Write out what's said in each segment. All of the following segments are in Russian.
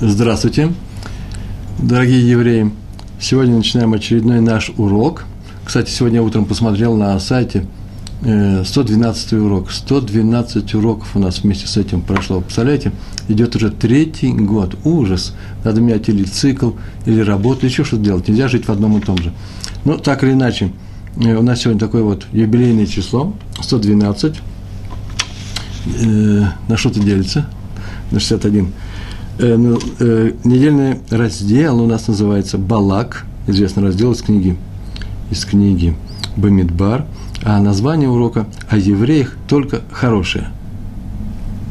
Здравствуйте, дорогие евреи. Сегодня начинаем очередной наш урок. Кстати, сегодня утром посмотрел на сайте 112 э, урок. 112 уроков у нас вместе с этим прошло. Представляете, идет уже третий год. Ужас. Надо менять или цикл, или работу, еще что-то делать. Нельзя жить в одном и том же. Ну, так или иначе, э, у нас сегодня такое вот юбилейное число, 112. Э, на что-то делится, на 61. Э, ну, э, недельный раздел у нас называется «Балак», известный раздел из книги, из книги «Бамидбар», а название урока «О евреях только хорошее».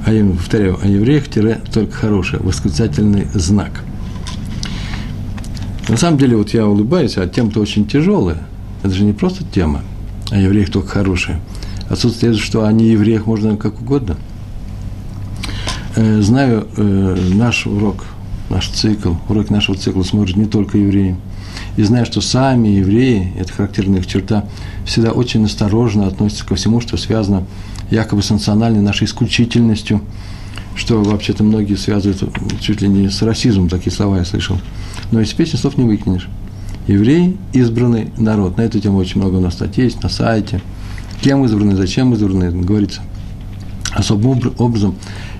А я повторяю, о евреях-только хорошее, восклицательный знак. На самом деле, вот я улыбаюсь, а тема-то очень тяжелая. Это же не просто тема, а евреях только хорошие. Отсюда что о неевреях можно как угодно – Э, знаю э, наш урок, наш цикл, урок нашего цикла смотрят не только евреи. И знаю, что сами евреи, это характерная их черта, всегда очень осторожно относятся ко всему, что связано якобы с национальной нашей исключительностью, что вообще-то многие связывают чуть ли не с расизмом, такие слова я слышал. Но из песни слов не выкинешь. Евреи – избранный народ. На эту тему очень много у нас статей есть на сайте. Кем избраны, зачем избраны, говорится особым образом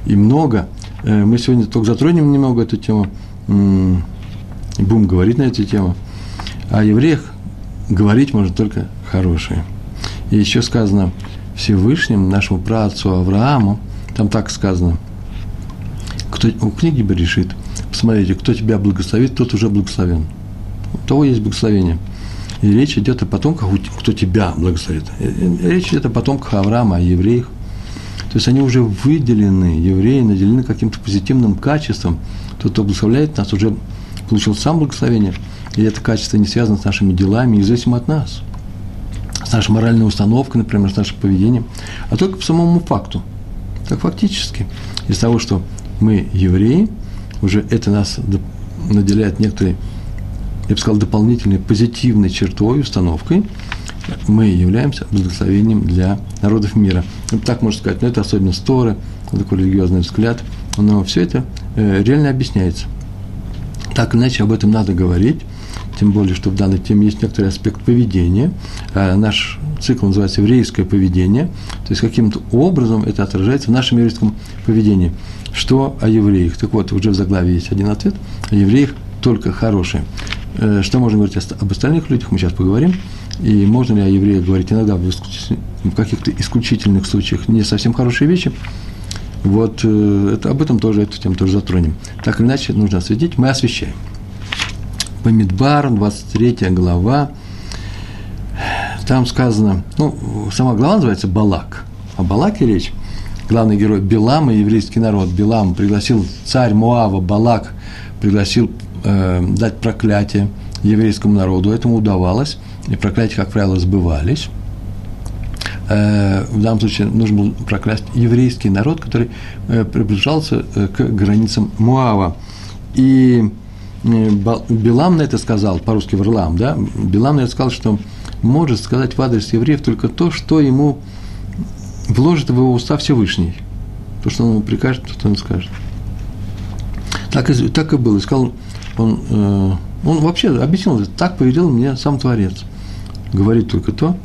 и много. Э, мы сегодня только затронем немного эту тему, будем говорить на эту тему. О евреях говорить можно только хорошее. И еще сказано Всевышним, нашему праотцу Аврааму, там так сказано, кто, у книги бы решит, посмотрите, кто тебя благословит, тот уже благословен. У того есть благословение. И речь идет о потомках, кто тебя благословит. Речь идет о потомках Авраама, о евреях. То есть они уже выделены, евреи наделены каким-то позитивным качеством. Тот, кто благословляет нас, уже получил сам благословение. И это качество не связано с нашими делами, независимо от нас. С нашей моральной установкой, например, с нашим поведением, а только по самому факту. Так фактически. Из того, что мы евреи, уже это нас наделяет некоторой, я бы сказал, дополнительной позитивной чертой, установкой – мы являемся благословением для народов мира. Ну, так можно сказать, но это особенность Торы, такой религиозный взгляд, но все это э, реально объясняется. Так иначе об этом надо говорить, тем более, что в данной теме есть некоторый аспект поведения. А наш цикл называется «Еврейское поведение», то есть каким-то образом это отражается в нашем еврейском поведении. Что о евреях? Так вот, уже в заглавии есть один ответ. О евреях только хорошие. Э, что можно говорить об остальных людях, мы сейчас поговорим. И можно ли о евреях говорить иногда в, каких-то исключительных случаях не совсем хорошие вещи? Вот э, это, об этом тоже, эту тему тоже затронем. Так или иначе, нужно осветить, мы освещаем. Бамидбар, 23 глава, там сказано, ну, сама глава называется Балак. О Балаке речь. Главный герой Билам и еврейский народ. Билам пригласил царь Муава, Балак пригласил э, дать проклятие еврейскому народу. Этому удавалось и проклятия, как правило, сбывались. Э, в данном случае нужно было проклясть еврейский народ, который э, приближался э, к границам Муава. И Билам на это сказал, по-русски Варлам, да, Билам на это сказал, что может сказать в адрес евреев только то, что ему вложит в его уста Всевышний. То, что он ему прикажет, то он скажет. Так и, так и было. Сказал, он, он вообще объяснил, так повелел мне сам Творец – говорит только то,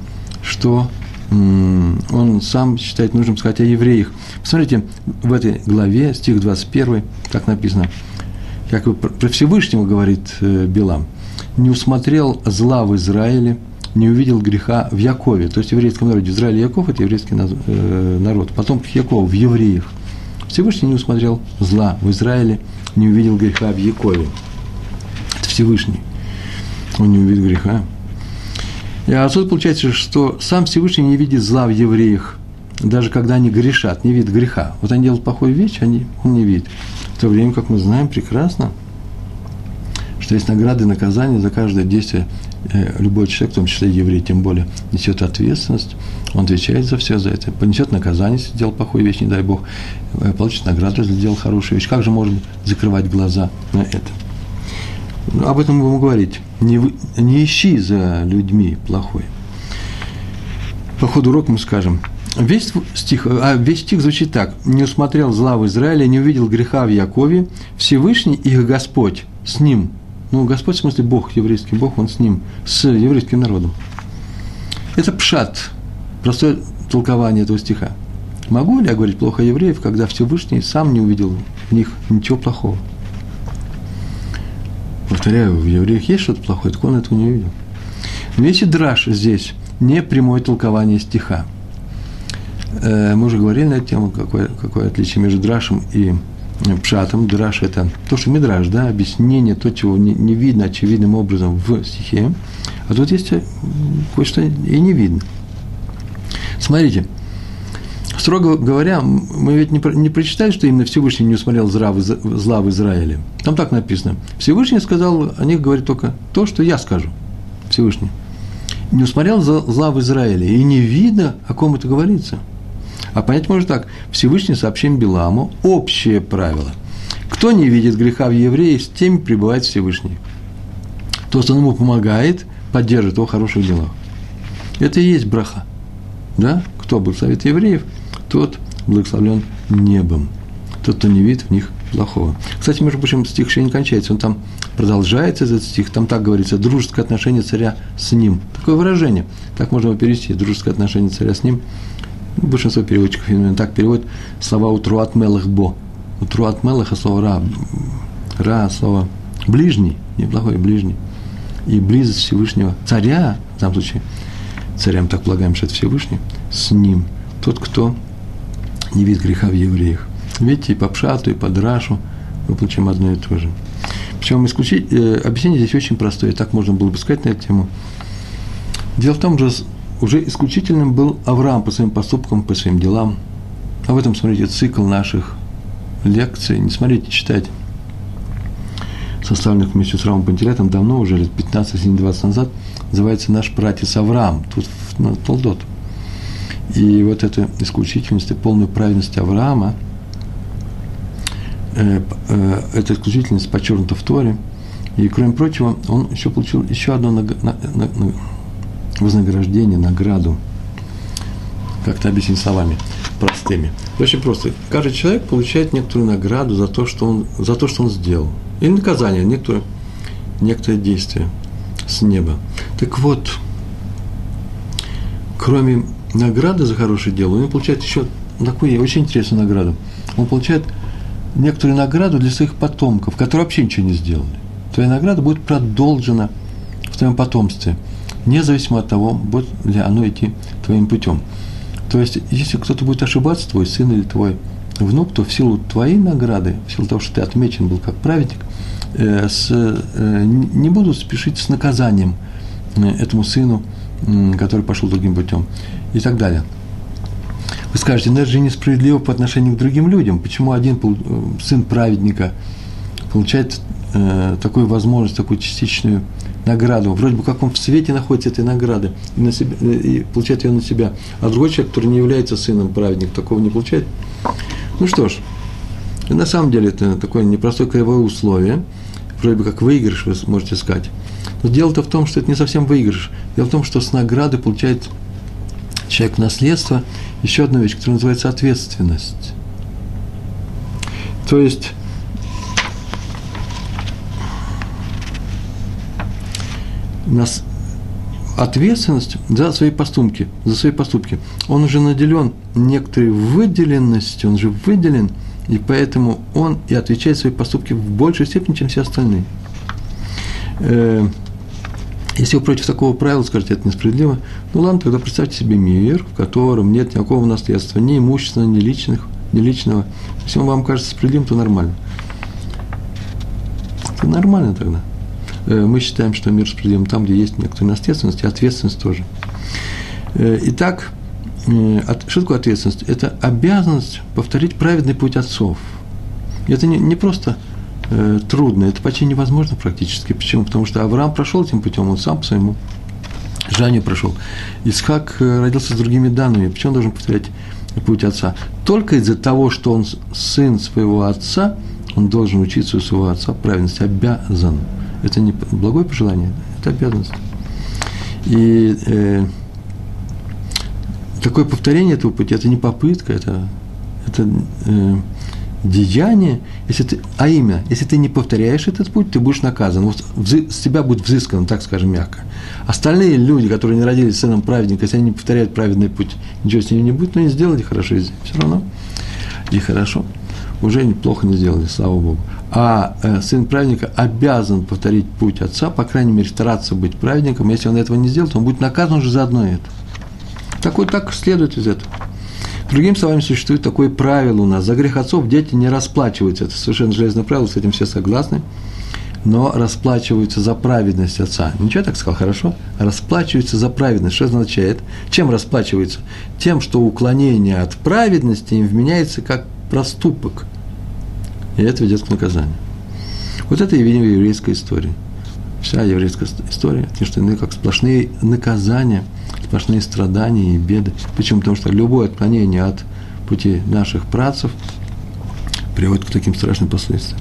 что он сам считает нужным сказать о евреях. Посмотрите, в этой главе, стих 21, так написано, как про Всевышнего говорит э, Билам, «Не усмотрел зла в Израиле, не увидел греха в Якове». То есть в еврейском народе. Израиль и Яков – это еврейский э, народ. Потом Якова в евреях. Всевышний не усмотрел зла в Израиле, не увидел греха в Якове. Это Всевышний. Он не увидел греха. И отсюда получается, что сам Всевышний не видит зла в евреях, даже когда они грешат, не видит греха. Вот они делают плохую вещь, они, он не видит. В то время, как мы знаем прекрасно, что есть награды и наказания за каждое действие. Э, любой человек, в том числе еврей, тем более, несет ответственность, он отвечает за все за это, понесет наказание, если сделал плохую вещь, не дай Бог, э, получит награду, если сделал хорошую вещь. Как же можно закрывать глаза на это? Об этом мы будем говорить. Не, не ищи за людьми плохое. По ходу урока мы скажем, Весь стих, а весь стих звучит так. «Не усмотрел зла в Израиле, не увидел греха в Якове, Всевышний их Господь с ним». Ну, Господь, в смысле, Бог еврейский, Бог, Он с ним, с еврейским народом. Это пшат, простое толкование этого стиха. Могу ли я говорить плохо евреев, когда Всевышний сам не увидел в них ничего плохого? Повторяю, в евреях есть что-то плохое, так он этого не увидел. Но если драж здесь не прямое толкование стиха, Э, мы уже говорили на эту тему, какое, какое отличие между драшем и пшатом. Драш – это то, что мидраж, да, объяснение, то, чего не, не видно очевидным образом в стихе. А тут есть э, кое-что и не видно. Смотрите, строго говоря, мы ведь не, не прочитали, что именно Всевышний не усмотрел зла зла в Израиле. Там так написано. Всевышний сказал, о них говорит только то, что я скажу. Всевышний. Не усмотрел зла в Израиле. И не видно, о ком это говорится – а понять можно так. Всевышний сообщим Биламу общее правило. Кто не видит греха в евреи, с теми пребывает Всевышний. Тот, кто ему помогает, поддержит его хороших делах. Это и есть браха. Да? Кто благословит евреев, тот благословлен небом. Тот, кто не видит в них плохого. Кстати, между прочим, стих еще не кончается. Он там продолжается, этот стих. Там так говорится, дружеское отношение царя с ним. Такое выражение. Так можно его перевести. Дружеское отношение царя с ним – Большинство переводчиков именно так переводят слова «утруат мелах бо». «Утруат мелах» – слово «ра». «Ра» – слово «ближний», неплохой «ближний». И близость Всевышнего царя, в данном случае, царям так полагаем, что это Всевышний, с ним. Тот, кто не видит греха в евреях. Видите, и по Пшату, и по Драшу мы получим одно и то же. Причем исключить, э, объяснение здесь очень простое, так можно было бы сказать на эту тему. Дело в том, что уже исключительным был Авраам по своим поступкам, по своим делам. Об этом смотрите цикл наших лекций. Не смотрите, читайте. Составленных вместе с Равом Пантелетом давно, уже лет 15-20 назад, называется «Наш братец Авраам». Тут на Толдот. И вот эта исключительность и полную праведность Авраама, э, э, эта исключительность подчеркнута в Торе. И, кроме прочего, он еще получил еще одно на, на, на, вознаграждение, награду. Как-то объяснить словами простыми. Очень просто. Каждый человек получает некоторую награду за то, что он, за то, что он сделал. Или наказание, некоторое, некоторое действие с неба. Так вот, кроме награды за хорошее дело, он получает еще такую очень интересную награду. Он получает некоторую награду для своих потомков, которые вообще ничего не сделали. Твоя награда будет продолжена в твоем потомстве – независимо от того, будет ли оно идти твоим путем. То есть, если кто-то будет ошибаться, твой сын или твой внук, то в силу твоей награды, в силу того, что ты отмечен был как праведник, э, с, э, не будут спешить с наказанием э, этому сыну, который пошел другим путем, и так далее. Вы скажете, ну это же несправедливо по отношению к другим людям. Почему один э, сын праведника получает э, такую возможность, такую частичную награду. Вроде бы как он в свете находится этой награды и, на себя, и получает ее на себя. А другой человек, который не является сыном праведника, такого не получает. Ну что ж, на самом деле это такое непростое кривое условие. Вроде бы как выигрыш вы можете сказать. Но дело-то в том, что это не совсем выигрыш. Дело в том, что с награды получает человек наследство еще одна вещь, которая называется ответственность. То есть нас ответственность за свои поступки, за свои поступки. Он уже наделен некоторой выделенностью, он же выделен, и поэтому он и отвечает за свои поступки в большей степени, чем все остальные. Если вы против такого правила скажете, это несправедливо, ну ладно, тогда представьте себе мир, в котором нет никакого наследства, ни имущественного, ни личных, ни личного. Если он вам кажется справедливым, то нормально. Это нормально тогда. Э, мы считаем, что мир справедлив там, где есть некоторая наследственность, и ответственность тоже. Э, итак, э, что такое ответственность? Это обязанность повторить праведный путь отцов. Это не, не просто э, трудно, это почти невозможно практически. Почему? Потому что Авраам прошел этим путем, он сам по своему желанию прошел. Исхак родился с другими данными. Почему он должен повторять путь отца? Только из-за того, что он сын своего отца, он должен учиться у своего отца праведности, обязан. Это не благое пожелание, это обязанность. И э, такое повторение этого пути, это не попытка, это, это э, деяние, если ты, а именно, если ты не повторяешь этот путь, ты будешь наказан. Вот взы, с тебя будет взыскано, так скажем, мягко. Остальные люди, которые не родились сыном праведника, если они не повторяют праведный путь, ничего с ними не будет, но не сделали хорошо, все равно и хорошо. Уже неплохо не сделали, слава Богу. А э, сын праведника обязан повторить путь отца, по крайней мере, стараться быть праведником. Если он этого не сделает, он будет наказан уже за одно это. Так вот так следует из этого. Другими словами, существует такое правило у нас. За грех отцов дети не расплачиваются. Это совершенно железное правило, с этим все согласны. Но расплачиваются за праведность отца. Ничего я так сказал, хорошо? Расплачиваются за праведность. Что означает? Чем расплачиваются? Тем, что уклонение от праведности им вменяется как проступок. И это ведет к наказанию. Вот это и видим в еврейской истории. Вся еврейская история, это не что иное, как сплошные наказания – сплошные страдания и беды. Почему? Потому что любое отклонение от пути наших працев приводит к таким страшным последствиям.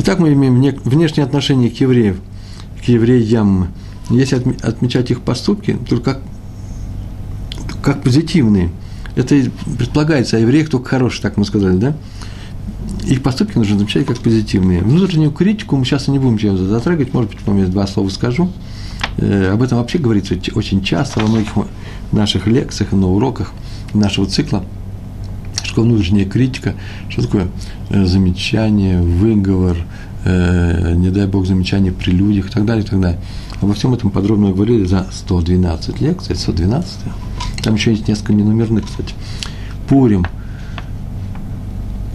Итак, мы имеем внешнее отношение к евреям, к евреям. Если отмечать их поступки, то как, как позитивные. Это предполагается, а евреях только хорошие, так мы сказали, да? Их поступки нужно замечать как позитивные. Внутреннюю критику мы сейчас не будем чем затрагивать, может быть, я два слова скажу. Э, об этом вообще говорится очень часто во многих наших лекциях, на уроках нашего цикла. Что внутренняя критика, что такое э, замечание, выговор, э, не дай бог замечание при людях и так далее, и так далее. Обо всем этом подробно говорили за 112 лекций, 112. Там еще есть несколько ненумерных, кстати. Пурим,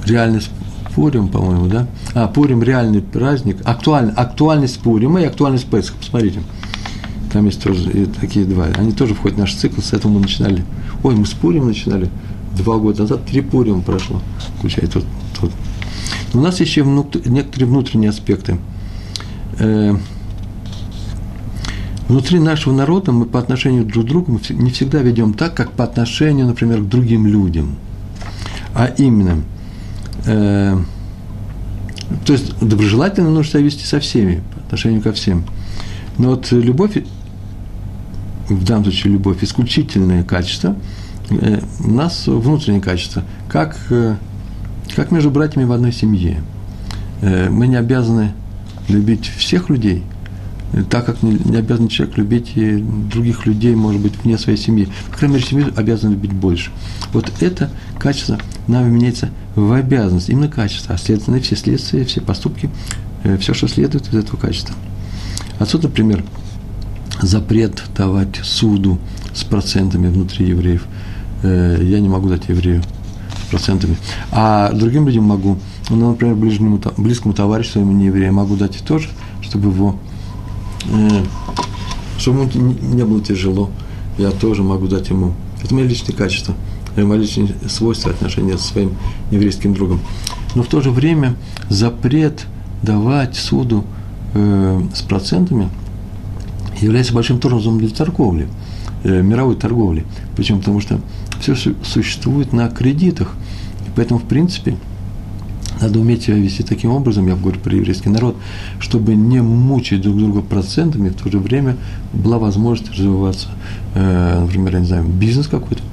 реальность Пурим, по-моему, да? А, Пурим – реальный праздник, актуальный, актуальность Пурима и актуальность Песха, посмотрите. Там есть тоже такие два. Они тоже входят в наш цикл, с этого мы начинали. Ой, мы с Пурим начинали два года назад, три Пурим прошло, включая тот. тот. Но у нас еще внутр, некоторые внутренние аспекты. Э, внутри нашего народа мы по отношению друг к другу не всегда ведем так, как по отношению, например, к другим людям. А именно, э, то есть доброжелательно нужно себя вести со всеми, по отношению ко всем. Но вот любовь в данном случае любовь, исключительное качество, э, у нас внутреннее качество, как, э, как между братьями в одной семье. Э, мы не обязаны любить всех людей, так как не, обязан человек любить других людей, может быть, вне своей семьи. По крайней мере, семью обязан любить больше. Вот это качество нам меняется в обязанность, именно качество, а следственно все следствия, все поступки, все, что следует из этого качества. Отсюда, например, запрет давать суду с процентами внутри евреев. Э, я не могу дать еврею процентами. А другим людям могу. Ну, например, ближнему, близкому товарищу своему не еврею могу дать и тоже, чтобы его, э, чтобы ему не было тяжело. Я тоже могу дать ему. Это мои личные качества, мои личные свойства отношения со своим еврейским другом. Но в то же время запрет давать суду э, с процентами – является большим тормозом для торговли, э, мировой торговли. Почему? Потому что все существует на кредитах. И поэтому, в принципе, надо уметь себя вести таким образом, я говорю про еврейский народ, чтобы не мучить друг друга процентами, в то же время была возможность развиваться, э, например, я не знаю, бизнес какой-то,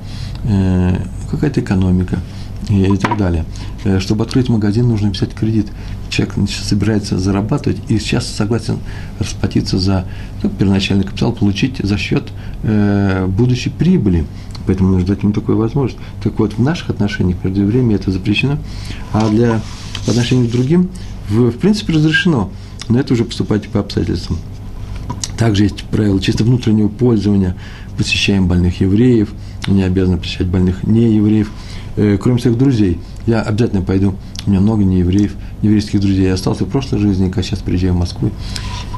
э, какая-то экономика – и, и так далее. Э, чтобы открыть магазин, нужно взять кредит. Человек значит, собирается зарабатывать и сейчас согласен расплатиться за ну, первоначальный капитал, получить за счет э, будущей прибыли. Поэтому нужно дать ему такую возможность. Так вот, в наших отношениях между евреями это запрещено, а для по отношению к другим в, в принципе разрешено. Но это уже поступать по обстоятельствам. Также есть правила чисто внутреннего пользования. Посещаем больных евреев, не обязаны посещать больных неевреев. Э, кроме своих друзей. Я обязательно пойду. У меня много неевреев, еврейских друзей. Я остался в прошлой жизни, как сейчас приезжаю в Москву.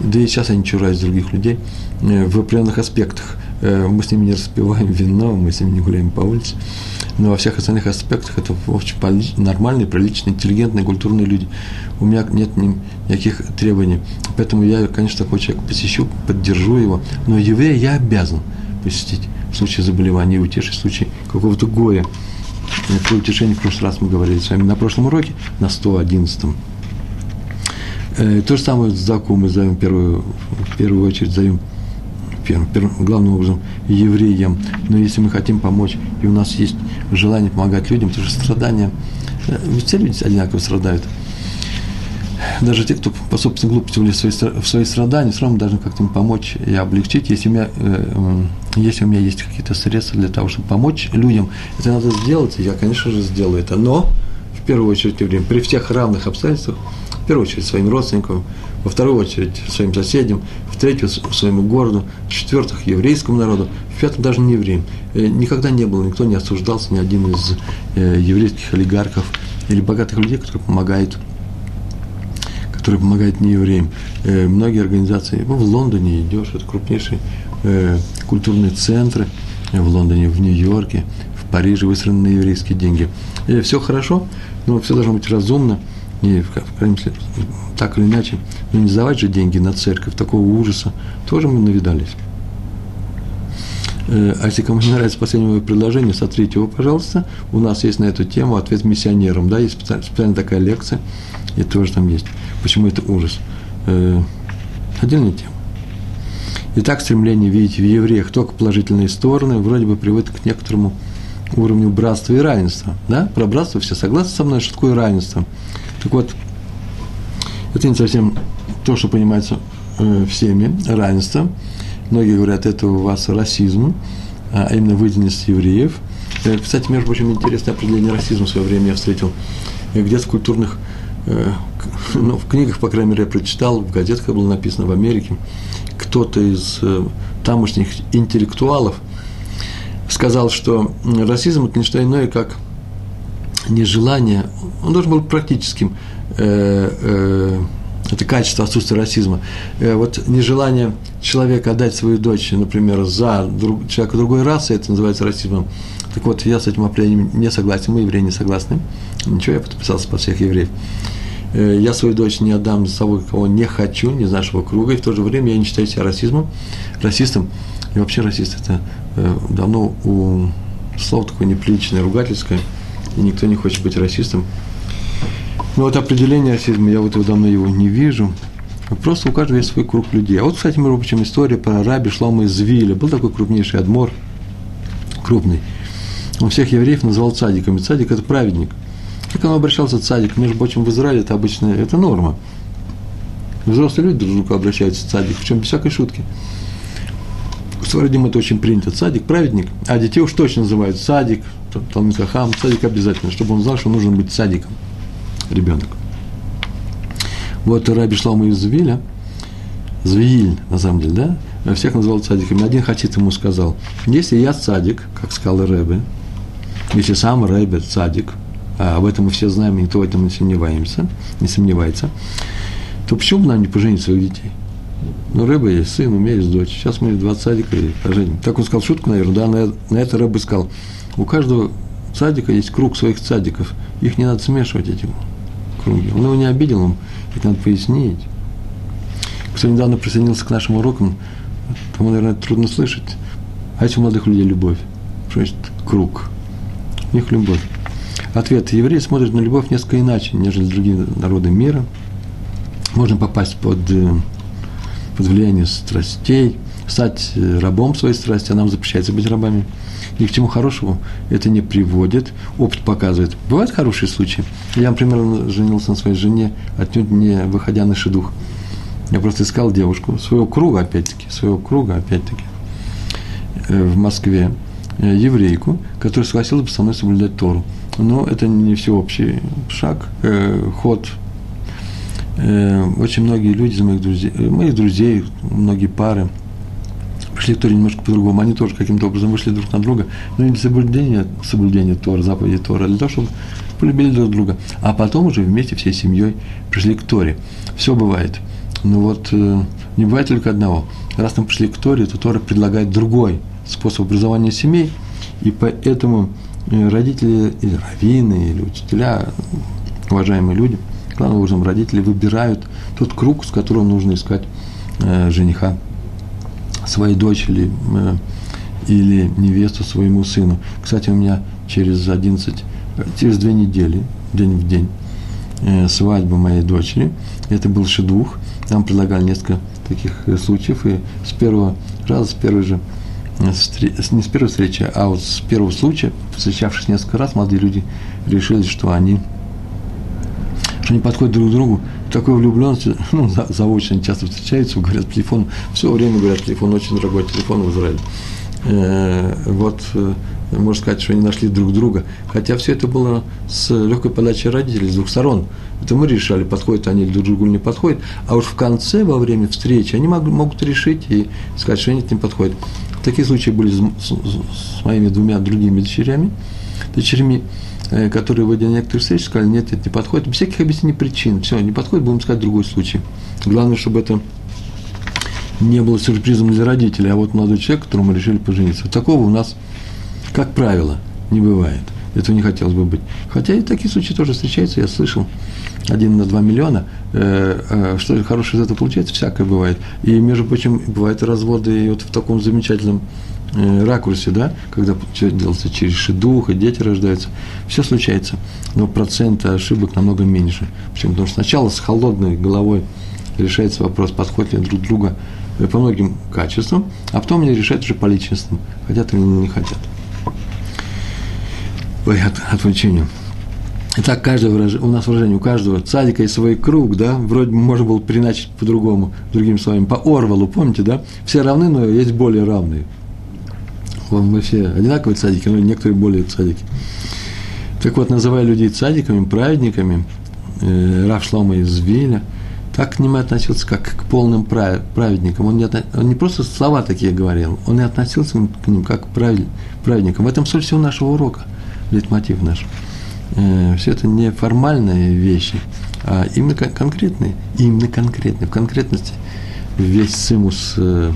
Да и сейчас я не чураюсь других людей э, в определенных аспектах. Э, мы с ними не распиваем вино, мы с ними не гуляем по улице. Но во всех остальных аспектах это очень нормальные, приличные, интеллигентные, культурные люди. У меня нет никаких требований. Поэтому я, конечно, такой человек посещу, поддержу его. Но еврея я обязан посетить в случае заболевания утешить в случае какого-то горя. Это утешение в прошлый раз мы говорили с вами на прошлом уроке, на 111-м. Э, то же самое с Заку мы зовем первую, в первую очередь зовем первым, первым, главным образом евреям. Но если мы хотим помочь, и у нас есть желание помогать людям, то же страдания, э, все люди одинаково страдают. Даже те, кто по собственной глупости влез в свои, в свои страдания, все равно должны как-то им помочь и облегчить. Если у меня, э, если у меня есть какие-то средства для того, чтобы помочь людям, это надо сделать, я, конечно же, сделаю это. Но, в первую очередь, время, при всех равных обстоятельствах, в первую очередь своим родственникам, во вторую очередь своим соседям, в третью своему городу, в четвертых еврейскому народу, в пятом даже не евреям. Э, никогда не было, никто не осуждался, ни один из э, еврейских олигархов или богатых людей, которые помогают которые помогают неевреям. Э, многие организации, ну, в Лондоне идешь, это крупнейшие культурные центры в Лондоне, в Нью-Йорке, в Париже выстроены на еврейские деньги. И все хорошо, но все должно быть разумно, и в, крайнем случае, так или иначе, ну не сдавать же деньги на церковь, такого ужаса, тоже мы навидались. Э, а если кому не нравится последнее мое предложение, смотрите его, пожалуйста. У нас есть на эту тему ответ миссионерам, да, есть специальная такая лекция, и тоже там есть. Почему это ужас? Э, отдельная тема. Итак, стремление видеть в евреях только положительные стороны вроде бы приводит к некоторому уровню братства и равенства. Да? Про братство все согласны со мной, что такое равенство. Так вот, это не совсем то, что понимается э, всеми, равенство. Многие говорят, это у вас расизм, а именно выделенность евреев. Э, кстати, между прочим, интересное определение расизма в свое время я встретил э, где-то в культурных, ну, в книгах, по крайней мере, я прочитал, в газетах было написано в Америке, кто-то из тамошних интеллектуалов сказал, что расизм – это не что иное, как нежелание, он должен был практическим, э, э, это качество отсутствия расизма. Э, вот нежелание человека отдать свою дочь, например, за друг, человека другой расы, это называется расизмом. Так вот, я с этим определением не согласен, мы, евреи, не согласны. Ничего, я подписался по всех евреев. Э, я свою дочь не отдам за того, кого не хочу, не из нашего круга, и в то же время я не считаю себя расизмом, расистом. И вообще расист – это э, давно у слово такое неприличное, ругательское – и никто не хочет быть расистом. Но вот определение расизма, я вот его давно его не вижу. Просто у каждого есть свой круг людей. А вот, кстати, мы учим историю про раби Шлома из Виля. Был такой крупнейший адмор, крупный. Он всех евреев называл цадиками. Цадик – это праведник. Как он обращался цадик? Между прочим, в Израиле это обычно, это норма. Взрослые люди друг к другу обращаются цадик, причем без всякой шутки. В Сварадим это очень принято. Цадик – праведник, а детей уж точно называют садик, Талмит Хахам, садик обязательно, чтобы он знал, что нужно быть садиком, ребенок. Вот Раби Шлома из Звиля, Звиль, на самом деле, да, всех называл садиками. Один хатит ему сказал, если я садик, как сказал Рэбе, если сам Рэбе садик, а об этом мы все знаем, никто в этом не сомневаемся, не сомневается, то почему бы нам не поженить своих детей? Ну, рыба есть сын, у меня есть дочь. Сейчас мы два садика и поженим. Так он сказал шутку, наверное, да, на, это рыба сказал, у каждого садика есть круг своих садиков. Их не надо смешивать, эти круги. Он его не обидел, ему их надо пояснить. Кто недавно присоединился к нашим урокам, тому, наверное, трудно слышать. А если у молодых людей любовь? Что значит круг? У них любовь. Ответ. Евреи смотрят на любовь несколько иначе, нежели другие народы мира. Можно попасть под, э, под влияние страстей, стать э, рабом своей страсти, а нам запрещается быть рабами – ни к чему хорошему это не приводит. Опыт показывает. Бывают хорошие случаи. Я, например, женился на своей жене, отнюдь не выходя на шедух. Я просто искал девушку своего круга, опять-таки, своего круга, опять-таки, э, в Москве, еврейку, которая согласилась бы со мной соблюдать Тору. Но это не всеобщий шаг, э, ход. Э, очень многие люди из моих друзей, э, моих друзей, многие пары – пришли к Торе немножко по-другому. Они тоже каким-то образом вышли друг на друга, но не для соблюдения, соблюдения Тора, заповеди Тора, а для того, чтобы полюбили друг друга. А потом уже вместе всей семьей пришли к Торе. Все бывает. Но вот э, не бывает только одного. Раз мы пришли к Торе, то Тора предлагает другой способ образования семей, и поэтому родители или раввины, или учителя, уважаемые люди, главным образом родители выбирают тот круг, с которым нужно искать э, жениха своей дочери э, или невесту своему сыну. Кстати, у меня через 11, через две недели, день в день, э, свадьба моей дочери. Это был шедух. Нам предлагали несколько таких случаев, и с первого раза, с первой же, не с первой встречи, а вот с первого случая, встречавшись несколько раз, молодые люди решили, что они, что они подходят друг к другу, такой влюбленности, ну, заочно часто встречаются, говорят по телефону, все время говорят телефон, очень дорогой телефон в Израиле. Э, вот, э, можно сказать, что они нашли друг друга. Хотя все это было с легкой подачей родителей, с двух сторон. Это мы решали, подходят они друг другу или не подходят. А уж в конце, во время встречи, они могут решить и сказать, что они не подходят. Такие случаи были с, с, с моими двумя другими дочерями, дочерьми, Э, которые в некоторых встреч сказали, нет, это не подходит. Без всяких объяснений причин. Все, не подходит, будем искать другой случай. Главное, чтобы это не было сюрпризом для родителей, а вот молодой человек, которому мы решили пожениться. Такого у нас, как правило, не бывает. Этого не хотелось бы быть. Хотя и такие случаи тоже встречаются, я слышал, один на два миллиона. Э, э, что хорошее из этого получается, всякое бывает. И, между прочим, бывают разводы и вот в таком замечательном Э, ракурсе, да, когда все делается через шедух, и дети рождаются, все случается, но процент ошибок намного меньше. Почему? Потому что сначала с холодной головой решается вопрос, подходят ли друг друга по многим качествам, а потом они решают уже по личностным, хотят или не хотят. Ой, от, отвлечению. Итак, каждое выражение, у нас выражение, у каждого цадика есть свой круг, да, вроде бы можно было переначить по-другому, другими словами, по Орвалу, помните, да, все равны, но есть более равные мы все одинаковые цадики, но некоторые более цадики. Так вот, называя людей цадиками, праведниками, э, Раф Шлома из Виля, так к ним относился, как к полным праведникам. Он не, он не просто слова такие говорил, он и относился к ним как к праведникам. В этом суть всего нашего урока, лейтмотив наш. Э, все это не формальные вещи, а именно конкретные, именно конкретные, в конкретности весь симус э,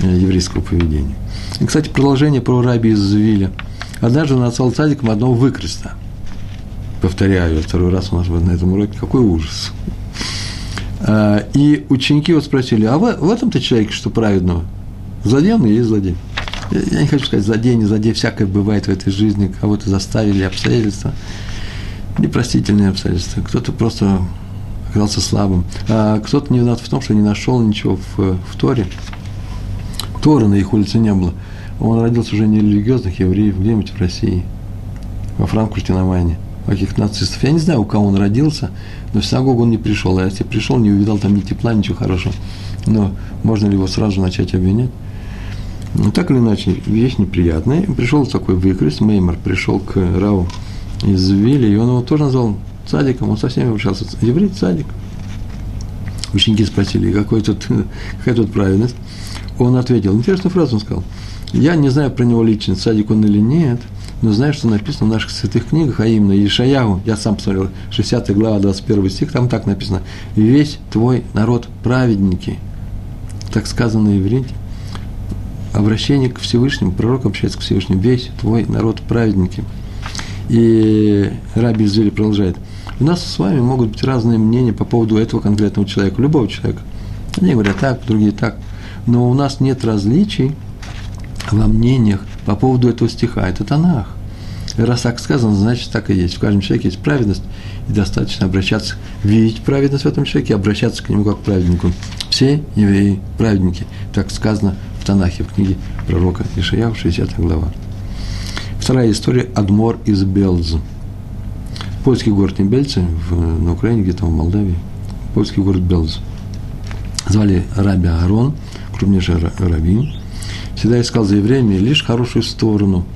еврейского поведения. И, кстати, продолжение про раби из Виля. Однажды он отцал цадиком одного выкреста. Повторяю, второй раз у нас на этом уроке. Какой ужас. А, и ученики вот спросили, а в, в этом-то человеке что праведного? Злодей он и есть злодей. Я не хочу сказать злодей, не злодей, всякое бывает в этой жизни, кого-то заставили обстоятельства, непростительные обстоятельства, кто-то просто оказался слабым, а кто-то не виноват в том, что не нашел ничего в, в Торе, Тора на их улице не было. Он родился уже не религиозных евреев, где-нибудь в России, во Франкфурте на Майне, у каких-то нацистов. Я не знаю, у кого он родился, но в синагогу он не пришел. А если пришел, не увидал там ни тепла, ничего хорошего. Но можно ли его сразу начать обвинять? Ну, так или иначе, вещь неприятная. Пришел такой выкрест, Меймер пришел к Рау из Вилли, и он его тоже назвал цадиком, он со всеми обращался. Еврей цадик. Ученики спросили, какой тут, какая тут праведность? он ответил, интересную фразу он сказал, я не знаю про него лично, садик он или нет, но знаю, что написано в наших святых книгах, а именно Ишаягу, я сам посмотрел, 60 глава, 21 стих, там так написано, весь твой народ праведники, так сказано на обращение к Всевышнему, пророк общается к Всевышнему, весь твой народ праведники. И Раби Зели продолжает, у нас с вами могут быть разные мнения по поводу этого конкретного человека, любого человека. Одни говорят так, другие так – но у нас нет различий во мнениях по поводу этого стиха. Это Танах. Раз так сказано, значит так и есть. В каждом человеке есть праведность, и достаточно обращаться, видеть праведность в этом человеке, обращаться к нему как к праведнику. Все евреи – праведники. Так сказано в Танахе, в книге пророка Ишаяу, 60 глава. Вторая история – Адмор из Белз. Польский город не Бельцы, в, на Украине, где-то в Молдавии. Польский город Белз. Звали Раби Аарон – крупнейший раввин, всегда искал за евреями лишь хорошую сторону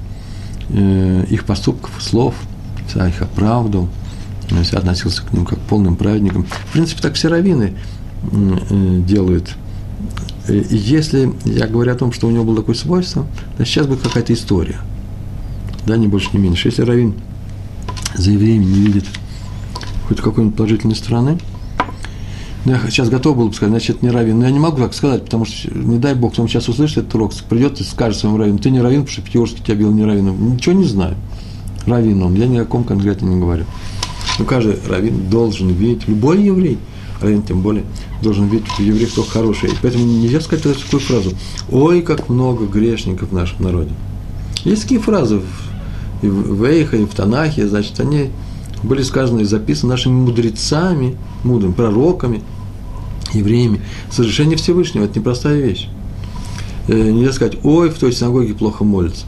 э, их поступков, слов, всегда их оправдывал, относился к ним как к полным праведникам. В принципе, так все раввины э, делают. И если я говорю о том, что у него было такое свойство, то сейчас будет какая-то история. Да, не больше, не меньше. Если раввин за евреями не видит хоть какой-нибудь положительной стороны – ну, я сейчас готов был бы сказать, значит, не равен. Но я не могу так сказать, потому что, не дай Бог, он сейчас услышит этот урок, придет и скажет своему раввину, ты не равен, потому что Пятигорский тебя бил не раввином. Ничего не знаю. Раввин он, я ни о ком конкретно не говорю. Но каждый раввин должен видеть, любой еврей, раввин тем более, должен видеть в евреях только хорошее. И поэтому нельзя сказать такую фразу, ой, как много грешников в нашем народе. Есть такие фразы в, в Эйхе, и в Танахе, значит, они были сказаны и записаны нашими мудрецами, мудрыми, пророками – евреями. Совершение Всевышнего – это непростая вещь. Э, нельзя сказать, ой, в той синагоге плохо молятся.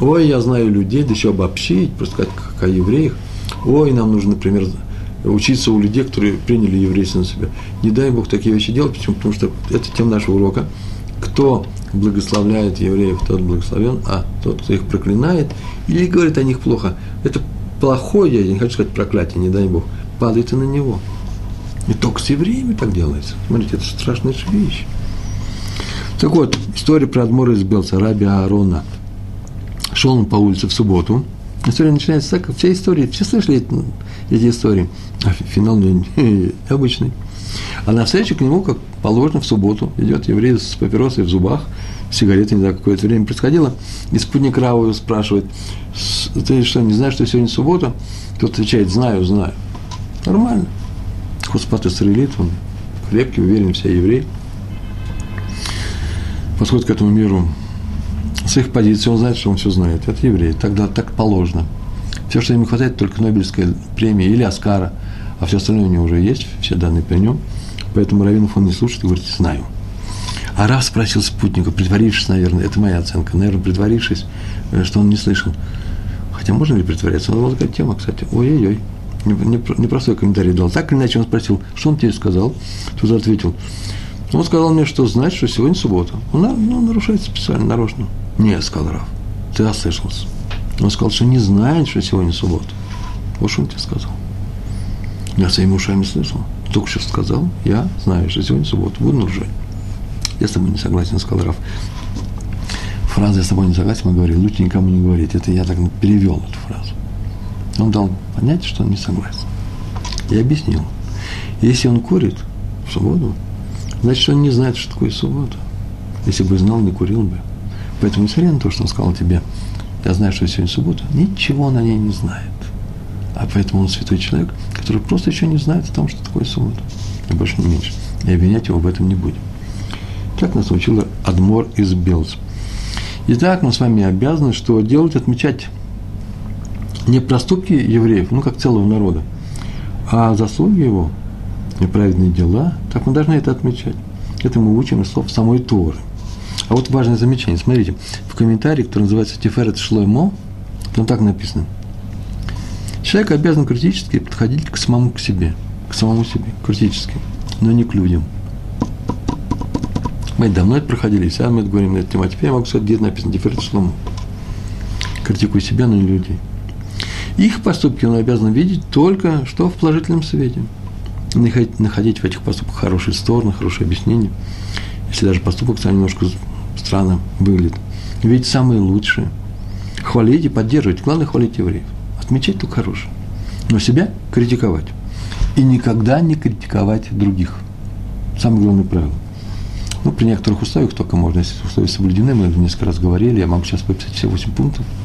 Ой, я знаю людей, да еще обобщить, просто сказать, как о евреях. Ой, нам нужно, например, учиться у людей, которые приняли еврейство на себя. Не дай Бог такие вещи делать, почему? Потому что это тема нашего урока. Кто благословляет евреев, тот благословен, а тот, кто их проклинает или говорит о них плохо, это плохое, я не хочу сказать проклятие, не дай Бог, падает и на него. И только с евреями так делается. Смотрите, это страшная вещь. Так вот, история про Адмора из Белца, раби Аарона. Шел он по улице в субботу. История начинается так, вся история, все слышали эти, истории, а финал обычный. А на встречу к нему, как положено, в субботу идет еврей с папиросой в зубах, сигаретой, не знаю, какое-то время происходило, и спутник Рау спрашивает, ты что, не знаешь, что сегодня суббота? Тот отвечает, знаю, знаю. Нормально. Хоспат Исраилит, он крепкий, уверенный, вся еврей. Подходит к этому миру с их позиции, он знает, что он все знает. Это еврей, тогда так положено. Все, что ему хватает, только Нобелевская премия или Оскара, а все остальное у него уже есть, все данные при нем. Поэтому Равинов он не слушает и говорит, знаю. А Раф спросил спутника, притворившись, наверное, это моя оценка, наверное, притворившись, э, что он не слышал. Хотя можно ли притворяться? Ну, вот такая тема, кстати. Ой-ой-ой. Непростой комментарий дал. Так или иначе он спросил, что он тебе сказал? Тот ответил. Он сказал мне, что знать, что сегодня суббота. Он ну, нарушает специально, нарочно. Нет, сказал Раф, ты ослышался. Он сказал, что не знает, что сегодня суббота. Вот что он тебе сказал. Я своими ушами слышал. Только что сказал, я знаю, что сегодня суббота. Буду нарушать. Я с тобой не согласен, сказал Раф. Фраза «я с тобой не согласен» мы говорили, лучше никому не говорить. Это я так перевел эту фразу. Он дал понять, что он не согласен. Я объяснил. Если он курит в субботу, значит, он не знает, что такое суббота. Если бы знал, не курил бы. Поэтому, несмотря на то, что он сказал тебе, я знаю, что сегодня суббота, ничего на ней не знает. А поэтому он святой человек, который просто еще не знает о том, что такое суббота. И больше не меньше. И обвинять его в этом не будем. Так нас учил Адмор из Белц. Итак, мы с вами обязаны что делать? Отмечать не проступки евреев, ну, как целого народа, а заслуги его, неправедные дела, так мы должны это отмечать. Это мы учим из слов самой Торы. А вот важное замечание. Смотрите, в комментарии, который называется Тиферет Шлоймо, там так написано. Человек обязан критически подходить к самому к себе, к самому себе, критически, но не к людям. Мы давно это проходили, сейчас мы это говорим на эту тему. А теперь я могу сказать, где это написано, Тиферет Шлоймо. Критикуй себя, но не людей. Их поступки он обязан видеть только что в положительном свете. Находить в этих поступках хорошие стороны, хорошие объяснения. Если даже поступок сам немножко странно выглядит. Видеть самые лучшие. Хвалить и поддерживать. Главное хвалить евреев. Отмечать только хорошее. Но себя критиковать. И никогда не критиковать других. Самое главное правило. Ну, при некоторых условиях только можно, если условия соблюдены, мы несколько раз говорили, я могу сейчас выписать все 8 пунктов –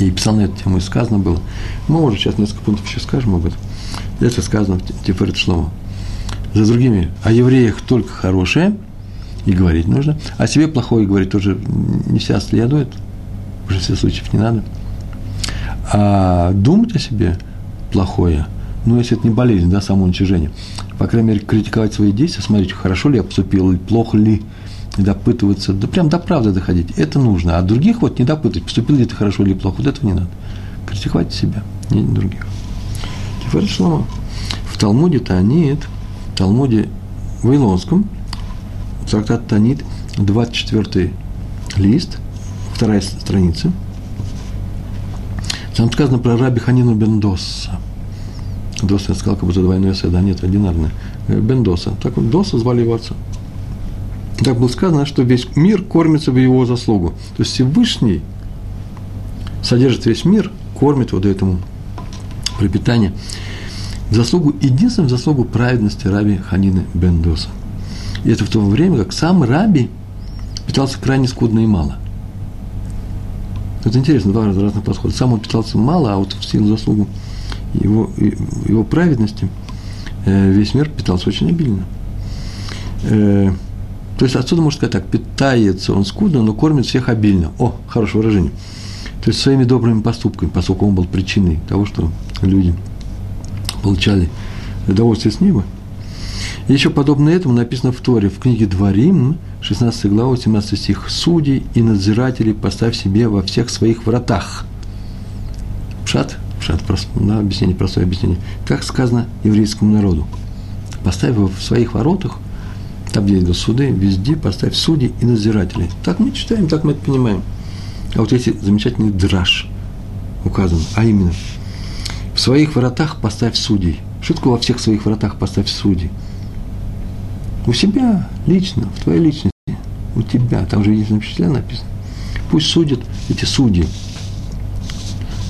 и писал на эту тему, и сказано было. Мы, может, сейчас несколько пунктов еще скажем об этом. Это сказано в Тиферет Шлома. За другими, о евреях только хорошее, и говорить нужно, о себе плохое говорить тоже не вся следует, в большинстве случаев не надо. А думать о себе плохое, ну, если это не болезнь, да, самоуничижение, по крайней мере, критиковать свои действия, смотреть, хорошо ли я поступил, плохо ли, допытываться, да прям до правды доходить, это нужно. А других вот не допытывать, поступил ли ты хорошо или плохо, вот этого не надо. Критиковать себя, не других. Теперь Шлома. В Талмуде Танит, в Талмуде Вавилонском, трактат Танит, 24 лист, вторая страница, там сказано про раби Ханину Бендоса. Доса, я сказал, как будто двойное «с», да, нет, одинарное. Бендоса. Так вот, Доса звали его отца так было сказано, что весь мир кормится в его заслугу. То есть Всевышний содержит весь мир, кормит вот этому пропитание. В заслугу, единственную заслугу праведности раби Ханины Бендоса. И это в то время, как сам раби питался крайне скудно и мало. Это интересно, два разных подхода. Сам он питался мало, а вот в силу заслугу его, его праведности э, весь мир питался очень обильно. Э, то есть отсюда можно сказать так, питается он скудно, но кормит всех обильно. О, хорошее выражение. То есть своими добрыми поступками, поскольку он был причиной того, что люди получали удовольствие с неба. Еще подобно этому написано в Торе, в книге Дворим, 16 глава, 17 стих. «Судей и надзирателей поставь себе во всех своих вратах». Пшат, пшат, да, объяснение, простое объяснение. Как сказано еврейскому народу. Поставь его в своих воротах, там, где идут суды, везде поставь судей и надзирателей. Так мы читаем, так мы это понимаем. А вот эти замечательный драж указан, а именно, в своих воротах поставь судей. Такое во всех своих воротах поставь судей? У себя лично, в твоей личности, у тебя, там же есть учителя написано. Пусть судят эти судьи.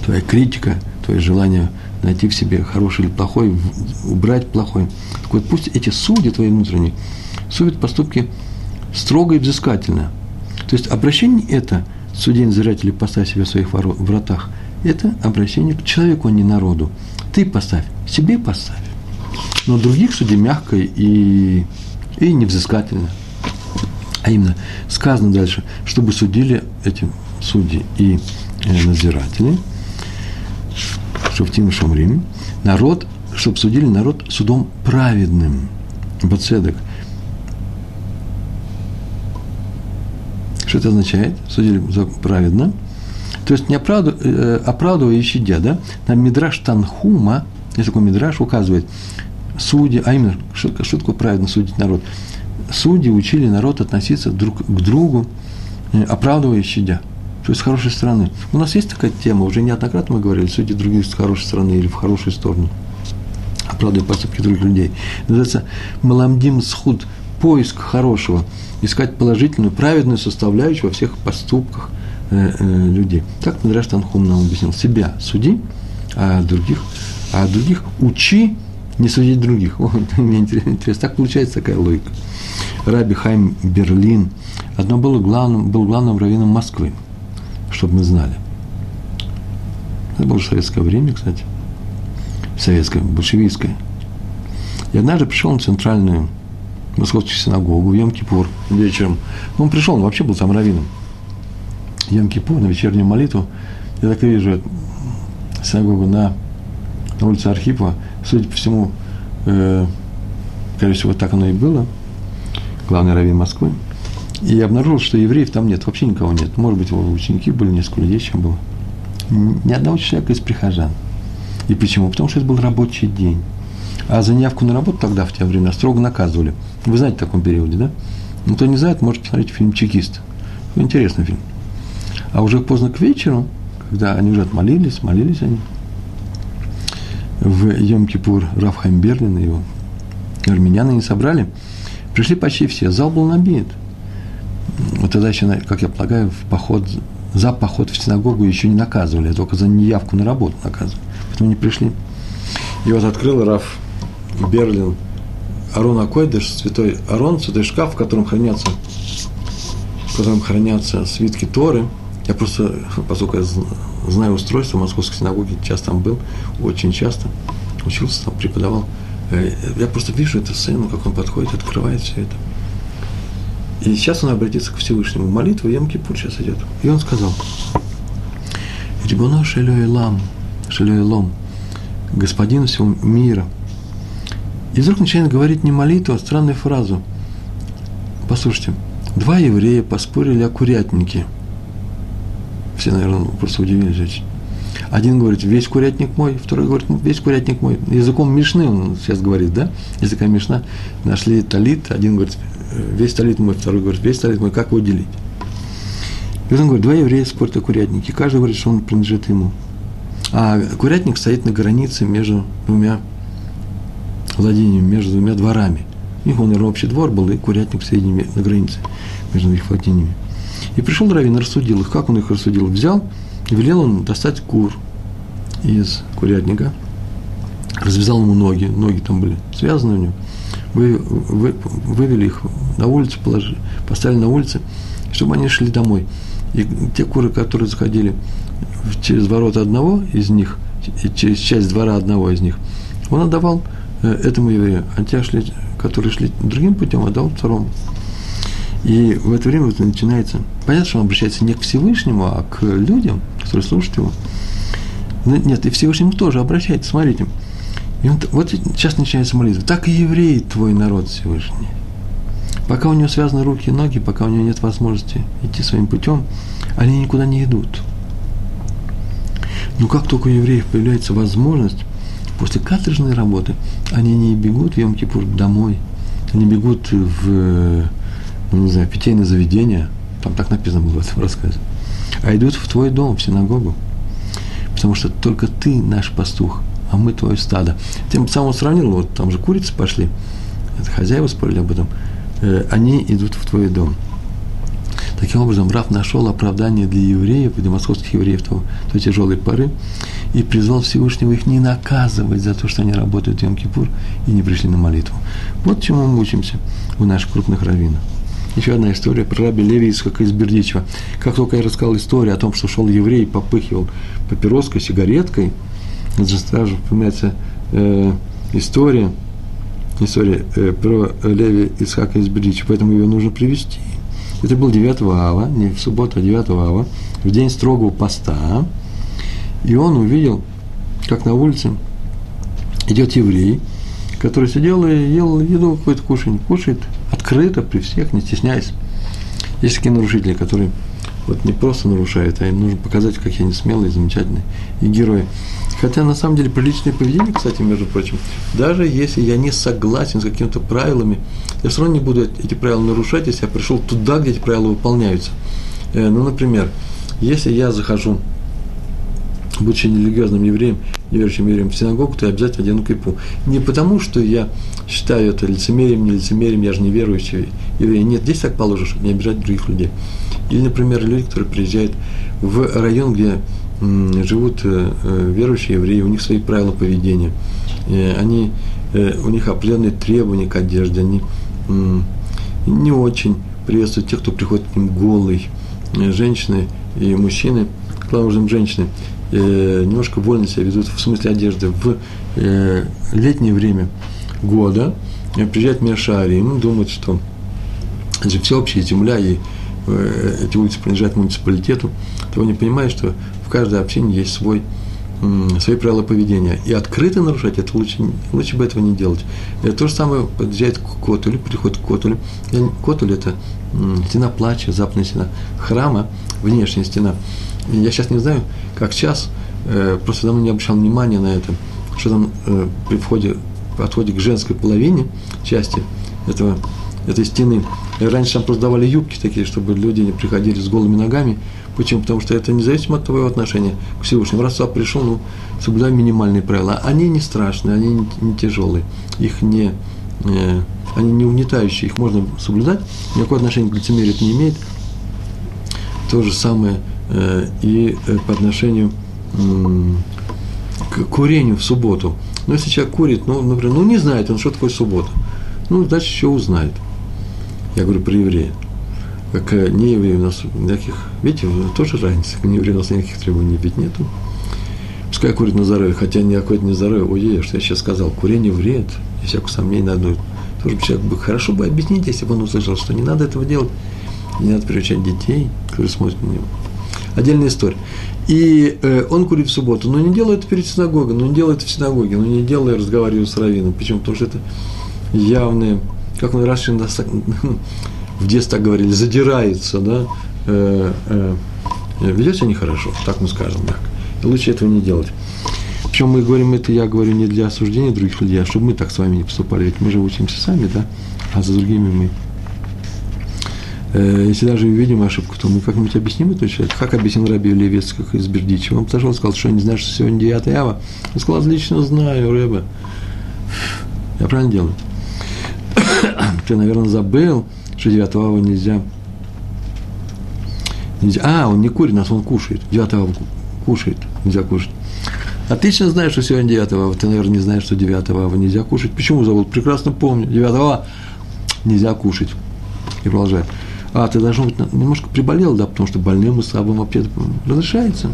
Твоя критика, твое желание найти в себе хороший или плохой, убрать плохой. Так вот, пусть эти судьи твои внутренние судят поступки строго и взыскательно. То есть обращение это, судей назирателей поставь себя в своих вратах, это обращение к человеку, а не народу. Ты поставь, себе поставь. Но других судей мягко и и невзыскательно. А именно, сказано дальше, чтобы судили эти судьи и э, надзиратели, Шуфтим Шумрим, народ, чтобы судили народ судом праведным, бацедок. Что это означает? Судили праведно. То есть не оправду, э, оправдывая и да? На Мидраш Танхума, есть такой Мидраш, указывает, судьи, а именно, такое праведно судить народ? Судьи учили народ относиться друг к другу, э, оправдывая щадя. То есть с хорошей стороны. У нас есть такая тема, уже неоднократно мы говорили, судьи других с хорошей стороны или в хорошую сторону. Оправдывая поступки других людей. Называется Маламдим Схуд, поиск хорошего, искать положительную, праведную составляющую во всех поступках э, э, людей. Так Надраш Танхум нам объяснил. Себя суди, а других, а других учи не судить других. О, мне интересно. Так получается такая логика. Раби Хайм Берлин. Одно было главным, был главным раввином Москвы, чтобы мы знали. Это было советское время, кстати. Советское, большевистское. И однажды пришел на центральную московскую синагогу в Йом-Кипур вечером. Он пришел, он вообще был там раввином. Йом-Кипур на вечернюю молитву. Я так и вижу синагогу на, на улице Архипова – судя по всему, э, скорее всего, так оно и было, главный раввин Москвы, и обнаружил, что евреев там нет, вообще никого нет. Может быть, его ученики были, несколько людей чем было. Ни одного человека из прихожан. И почему? Потому что это был рабочий день. А за неявку на работу тогда, в те времена, строго наказывали. Вы знаете в таком периоде, да? Ну, кто не знает, может посмотреть фильм «Чекист». Интересный фильм. А уже поздно к вечеру, когда они уже отмолились, молились они – в Йом-Кипур Берлин и его армяняне не собрали, пришли почти все, зал был набит. Вот тогда еще, как я полагаю, в поход, за поход в синагогу еще не наказывали, а только за неявку на работу наказывали. Поэтому не пришли. И вот открыл Раф Берлин Арон Акойдыш, святой Арон, святой шкаф, в котором хранятся, в котором хранятся свитки Торы. Я просто, поскольку я знаю устройство московской синагоги, часто там был, очень часто, учился там, преподавал. Э, я просто вижу эту сцену, как он подходит, открывает все это. И сейчас он обратится к Всевышнему. Молитва Ям-Кипур сейчас идет. И он сказал, Рибуно Шелёй Лам, Шелёй Лом, Господин всего мира. И вдруг начинает говорить не молитву, а странную фразу. Послушайте, два еврея поспорили о курятнике – все, наверное, просто удивились очень. Один говорит, весь курятник мой, второй говорит, весь курятник мой. Языком Мишны он сейчас говорит, да? Языком Мишна. Нашли талит, один говорит, весь талит мой, второй говорит, весь талит мой, как его делить? И он говорит, два еврея спорят о курятнике, каждый говорит, что он принадлежит ему. А курятник стоит на границе между двумя владениями, между двумя дворами. У них, он, наверное, общий двор был, и курятник в середине, на границе между их владениями. И пришел Равин, рассудил их. Как он их рассудил? Взял велел он достать кур из курятника, развязал ему ноги, ноги там были связаны у него, вы, вы, вывели их на улицу, положили, поставили на улице, чтобы они шли домой. И те куры, которые заходили через ворота одного из них, через часть двора одного из них, он отдавал э, этому еврею, а те, шли, которые шли другим путем, отдал второму. И в это время вот начинается, понятно, что он обращается не к Всевышнему, а к людям, которые слушают его. Но нет, и Всевышнему тоже обращается, смотрите. И он, вот сейчас начинается молитва. Так и еврей твой народ Всевышний. Пока у него связаны руки и ноги, пока у него нет возможности идти своим путем, они никуда не идут. Но как только у евреев появляется возможность, после каторжной работы, они не бегут в Йом-Кипур домой, они бегут в, ну, не знаю, питейное заведение, там так написано было в этом рассказе, а идут в твой дом, в синагогу. Потому что только ты наш пастух, а мы твое стадо. Тем самым сравнил, вот там же курицы пошли, это хозяева спорили об этом, э, они идут в твой дом. Таким образом, Раф нашел оправдание для евреев, для московских евреев того, той тяжелой поры, и призвал Всевышнего их не наказывать за то, что они работают в Йом-Кипур и не пришли на молитву. Вот чему мы учимся у наших крупных раввинов. Еще одна история про раби Леви из, из Бердичева. Как только я рассказал историю о том, что шел еврей и попыхивал папироской, сигареткой, это сразу вспоминается э, история, история э, про Леви Исхака из Бердичева, поэтому ее нужно привести. Это был 9 ава, не в субботу, а 9 ава, в день строгого поста, и он увидел, как на улице идет еврей, который сидел и ел еду какой-то кушать, кушает открыто при всех, не стесняясь. Есть такие нарушители, которые вот не просто нарушают, а им нужно показать, какие они смелые, замечательные и герои. Хотя на самом деле приличное поведение, кстати, между прочим, даже если я не согласен с какими-то правилами, я все равно не буду эти правила нарушать, если я пришел туда, где эти правила выполняются. Э, ну, например, если я захожу, будучи нерелигиозным евреем, неверующим евреем в синагогу, то я обязательно одену кипу. Не потому, что я считаю это лицемерием, не лицемерием, я же не верующий еврей. Нет, здесь так чтобы не обижать других людей. Или, например, люди, которые приезжают в район, где живут э, э, верующие евреи, у них свои правила поведения. Они, э, у них определенные требования к одежде, они не очень приветствуют тех, кто приходит к ним голый. Женщины и мужчины, главным женщины, немножко вольно себя ведут в смысле одежды в летнее время года, приезжают Мешарим, думают, что это же всеобщая земля, и эти улицы принадлежат муниципалитету, то они понимают, что в каждой общине есть свой, свои правила поведения. И открыто нарушать это лучше, лучше бы этого не делать. Это то же самое подъезжает к Котулю, приходит к Котулю. Котуль – это стена плача, западная стена храма, внешняя стена. Я сейчас не знаю, как сейчас, э, просто давно не обращал внимания на это, что там э, при входе, подходе к женской половине части этого, этой стены. Раньше там просто давали юбки такие, чтобы люди не приходили с голыми ногами, Почему? Потому что это независимо от твоего отношения к Всевышнему. Раз пришел, ну, соблюдай минимальные правила. Они не страшные, они не, тяжелые. Их не, э, они не угнетающие, их можно соблюдать. Никакого отношения к лицемерию это не имеет. То же самое э, и э, по отношению э, к курению в субботу. Но если человек курит, ну, например, ну не знает он, что такое суббота. Ну, значит, еще узнает. Я говорю про еврея как не евреи у нас никаких, видите, тоже разница, к нееврею у нас никаких требований ведь нету. Пускай курит на здоровье, хотя никакой это не здоровье, ой, что я сейчас сказал, курение вред, и всякое сомнение на одну. Тоже человек бы хорошо бы объяснить, если бы он услышал, что не надо этого делать, не надо приучать детей, которые смотрят на него. Отдельная история. И э, он курит в субботу, но не делает это перед синагогой, но не делает в синагоге, но не делает, разговаривая с раввином. Почему? Потому что это явное, как он раз в детстве так говорили, задирается, да, э, э, ведет себя нехорошо, так мы скажем, так. И лучше этого не делать. Причем мы говорим это, я говорю, не для осуждения других людей, а чтобы мы так с вами не поступали, ведь мы же учимся сами, да, а за другими мы. Э, если даже увидим ошибку, то мы как-нибудь объясним эту человеку. Как объяснил Раби Левец, как из Бердичева. Он подошел и сказал, что не знаешь, что сегодня 9 ава. Он сказал, отлично знаю, Рэба. Я правильно делаю? Ты, наверное, забыл, что 9 ава нельзя. нельзя. А, он не курит нас, он кушает. 9 ава кушает, нельзя кушать. Отлично знаешь, что сегодня 9 ава. Ты, наверное, не знаешь, что 9 ава нельзя кушать. Почему зовут? Прекрасно помню. 9 ава нельзя кушать. И продолжает. А, ты должен быть немножко приболел, да, потому что больным и слабым вообще разрешается.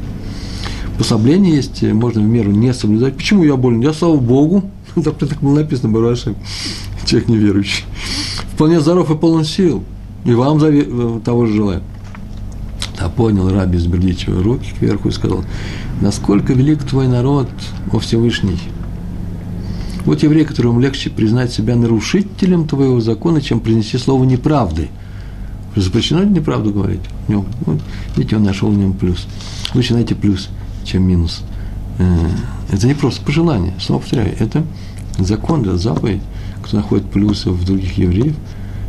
Послабление есть, можно в меру не соблюдать. Почему я болен? Я, слава Богу, там так было написано, Барашек, человек неверующий вполне здоров и полон сил. И вам э, того же желаю. А понял Раби из Бердичева руки кверху и сказал, насколько велик твой народ, о Всевышний. Вот еврей, которому легче признать себя нарушителем твоего закона, чем произнести слово неправды. Запрещено неправду говорить. У него, вот, видите, он нашел в нем плюс. Лучше найти плюс, чем минус. Э, это не просто пожелание, снова повторяю, это закон, да, заповедь. Кто находит плюсы в других евреев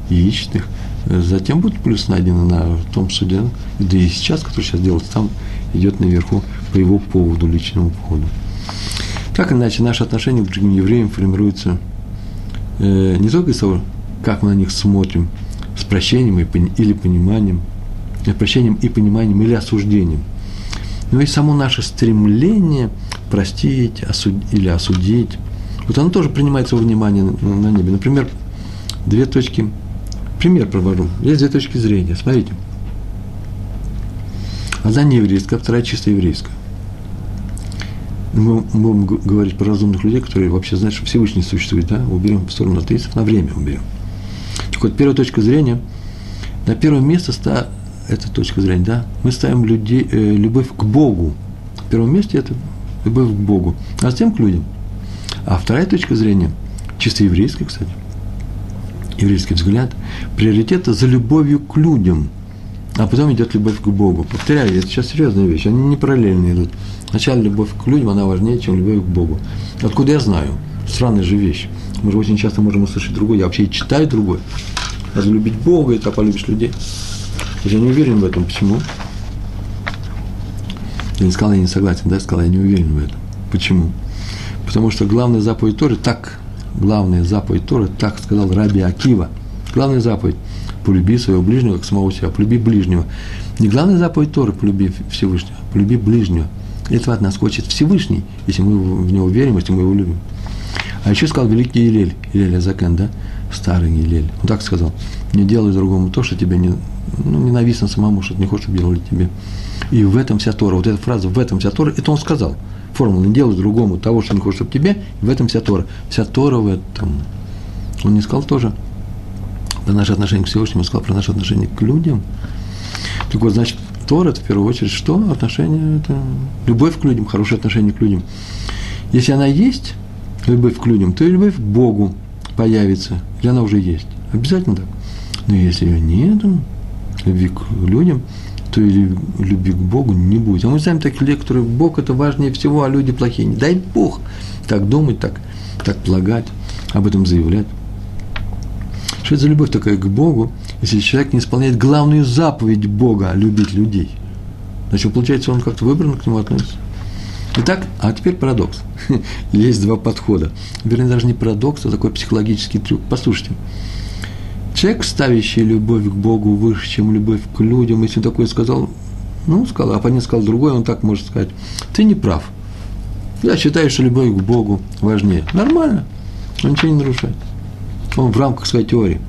их, э, затем будет плюс найден на том суде, да и сейчас, который сейчас делается, там идет наверху по его поводу, личному поводу. Так иначе, наши отношения к другим евреям формируются э, не только из того, как мы на них смотрим, прощением или пониманием, с прощением и пониманием или осуждением, но и само наше стремление простить осуд, или осудить, вот оно тоже принимается во внимание на, небе. Например, две точки, пример провожу, есть две точки зрения, смотрите. Одна не еврейская, а вторая чисто еврейская. Мы будем говорить про разумных людей, которые вообще знают, что Всевышний существует, да, уберем в сторону атеистов, на время уберем. Вот, первая точка зрения, на первое место ста, эта точка зрения, да, мы ставим людей, э, любовь к Богу. В первом месте это любовь к Богу, а затем к людям. А вторая точка зрения, чисто еврейская, кстати, еврейский взгляд, приоритет за любовью к людям, а потом идет любовь к Богу. Повторяю, это сейчас серьезная вещь, они не параллельно идут. Сначала любовь к людям, она важнее, чем любовь к Богу. Откуда я знаю? Странная же вещь. Мы же очень часто можем услышать другое. Я вообще и читаю другое. Надо любить Бога, и так полюбишь людей. Я не уверен в этом. Почему? Я не сказал, я не согласен, да, я сказал, я не уверен в этом. Почему? Потому что главная заповедь Торы, так, главная заповедь Торы, так сказал Раби Акива. Главная заповедь – полюби своего ближнего, как самого себя, полюби ближнего. Не главная заповедь Торы – полюби Всевышнего, полюби ближнего. Этого от нас хочет Всевышний, если мы в него верим, если мы его любим. А еще сказал великий Илель, Илель Азакен, да, старый Илель. Он так сказал, не делай другому то, что тебе не, ну, ненавистно самому, что ты не хочешь, чтобы делали тебе. И в этом вся Тора, вот эта фраза, в этом вся Тора, это он сказал. Формула, не делай другому того, что не хочешь, чтобы тебе, и в этом вся Тора. Вся Тора в этом. Он не сказал тоже про наше отношение к Всевышнему, он сказал про наше отношение к людям. Так вот, значит, Тора – это в первую очередь что? Отношение – это любовь к людям, хорошее отношение к людям. Если она есть, любовь к людям, то и любовь к Богу появится, или она уже есть. Обязательно так. Но если ее нет, любви к людям, то и любви к Богу не будет. А мы знаем таких людей, которые Бог – это важнее всего, а люди плохие. Не дай Бог так думать, так, так полагать, об этом заявлять. Что это за любовь такая к Богу, если человек не исполняет главную заповедь Бога – любить людей? Значит, получается, он как-то выбранно к нему относится. Итак, а теперь парадокс. Есть два подхода. Вернее, даже не парадокс, а такой психологический трюк. Послушайте. Человек, ставящий любовь к Богу выше, чем любовь к людям, если такой сказал, ну, сказал, а оппонент сказал другой, он так может сказать, ты не прав. Я считаю, что любовь к Богу важнее. Нормально. Он ничего не нарушает. Он в рамках своей теории.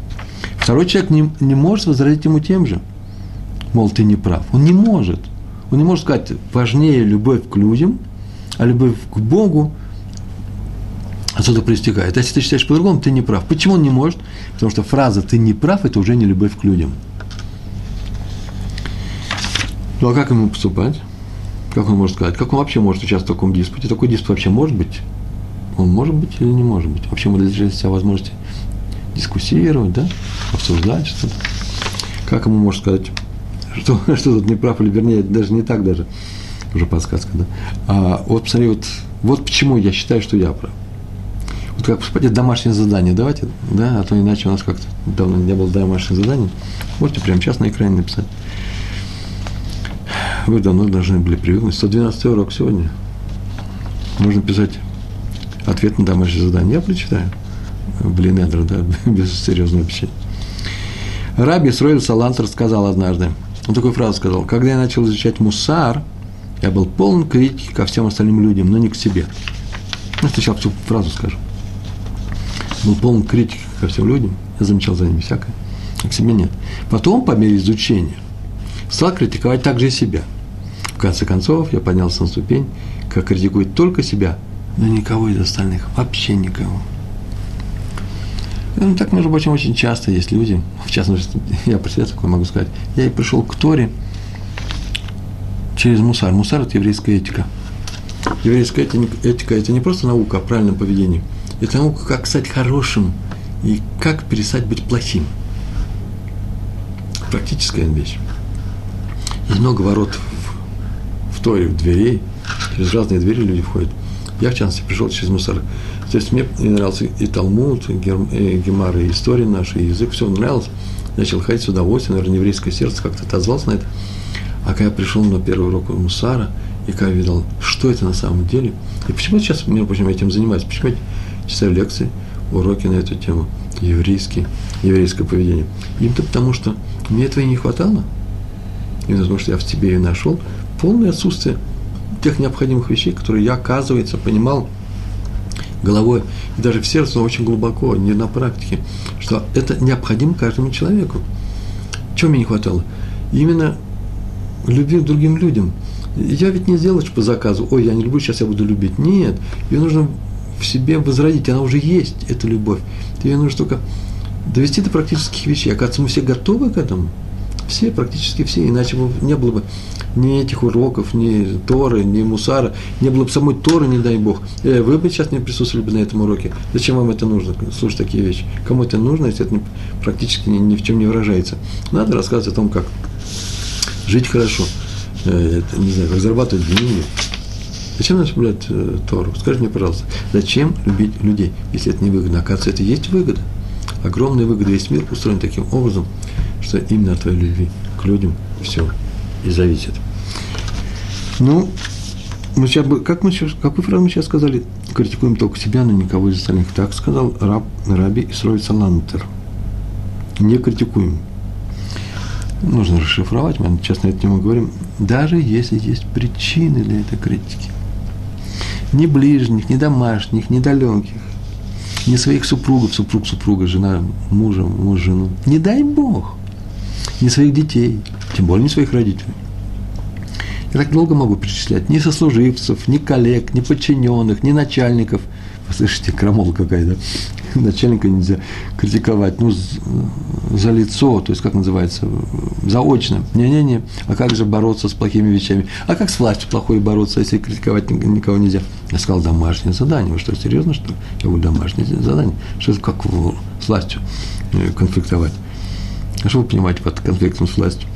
Второй человек не, не может возразить ему тем же. Мол, ты не прав. Он не может. Он не может сказать, важнее любовь к людям, а любовь к Богу отсюда проистекает. Если ты считаешь по-другому, ты не прав. Почему он не может? Потому что фраза «ты не прав» – это уже не любовь к людям. Ну, а как ему поступать? Как он может сказать? Как он вообще может участвовать в таком диспуте? Такой диспут вообще может быть? Он может быть или не может быть? Вообще мы лишили себя возможности дискуссировать, да? Обсуждать что-то. Как ему может сказать, что, что тут не прав, или вернее, даже не так даже, уже подсказка, да? А вот посмотри, вот, вот почему я считаю, что я прав. Вот как поступать, домашнее задание давайте, да, а то иначе у нас как-то давно не было домашних заданий. Можете прямо сейчас на экране написать. Вы давно должны были привыкнуть. 112 урок сегодня. Можно писать ответ на домашнее задание. Я прочитаю. Блин, Эдра, да, без серьезного обещания. Раби Сроиль Салантер сказал однажды, он такую фразу сказал, когда я начал изучать мусар, я был полон критики ко всем остальным людям, но не к себе. Ну, сначала всю фразу скажу был полон критики ко всем людям, я замечал за ними всякое, а к себе нет. Потом, по мере изучения, стал критиковать также и себя. В конце концов, я поднялся на ступень, как критикует только себя, но никого из остальных, вообще никого. Ну, так, между прочим, очень часто есть люди, в частности, я про себя такое могу сказать, я и пришел к Торе через мусар. Мусар – это еврейская этика. Еврейская этика – это не просто наука о правильном поведении – и тому, как стать хорошим, и как перестать быть плохим. Практическая вещь. Есть много ворот в, в Торе, в дверей, через разные двери люди входят. Я, в частности, пришел через мусор. То есть мне нравился и Талмуд, и Гемар, и история наша, и язык, все нравилось. Начал ходить с удовольствием, наверное, еврейское сердце как-то отозвался на это. А когда я пришел на первый урок Мусара, и когда я видел, что это на самом деле, и почему сейчас, между прочим, этим занимаюсь, почему я читаю лекции, уроки на эту тему, еврейский, еврейское поведение. Им-то потому, что мне этого и не хватало. Именно потому, что я в себе и нашел полное отсутствие тех необходимых вещей, которые я, оказывается, понимал головой и даже в сердце, но очень глубоко, не на практике, что это необходимо каждому человеку. Чего мне не хватало? Именно любви к другим людям. Я ведь не сделаешь по заказу, ой, я не люблю, сейчас я буду любить. Нет, ее нужно в себе возродить, она уже есть, эта любовь. Ее нужно только довести до практических вещей. Оказывается, мы все готовы к этому. Все, практически все, иначе бы не было бы ни этих уроков, ни Торы, ни Мусара, не было бы самой Торы, не дай Бог. Э, вы бы сейчас не присутствовали бы на этом уроке. Зачем вам это нужно, слушать такие вещи? Кому это нужно, если это практически ни, ни в чем не выражается? Надо рассказывать о том, как жить хорошо, э, это, не знаю, как зарабатывать деньги. Зачем нам соблюдать э, Тору? Скажите мне, пожалуйста, зачем любить людей, если это не выгодно? Оказывается, это есть выгода. Огромная выгода. Весь мир устроен таким образом, что именно от твоей любви к людям все и зависит. Ну, мы сейчас, как мы сейчас, какую фразу мы сейчас сказали? Критикуем только себя, но никого из остальных. Так сказал раб, раби Исроид Салантер. Не критикуем. Нужно расшифровать, мы сейчас на эту тему говорим. Даже если есть причины для этой критики. Ни ближних, ни домашних, ни далеких, ни своих супругов, супруг, супруга, жена, мужа, муж, жену. Не дай Бог. Ни своих детей, тем более не своих родителей. Я так долго могу перечислять. Ни сослуживцев, ни коллег, ни подчиненных, ни начальников. Слышите, крамола какая-то. Начальника нельзя критиковать. Ну, за лицо, то есть, как называется, заочно. Не-не-не. А как же бороться с плохими вещами? А как с властью плохой бороться, если критиковать никого нельзя? Я сказал, домашнее задание. Вы что, серьезно, что Я говорю, домашнее задание. Что это как с властью э, конфликтовать? А что вы понимаете под конфликтом с властью?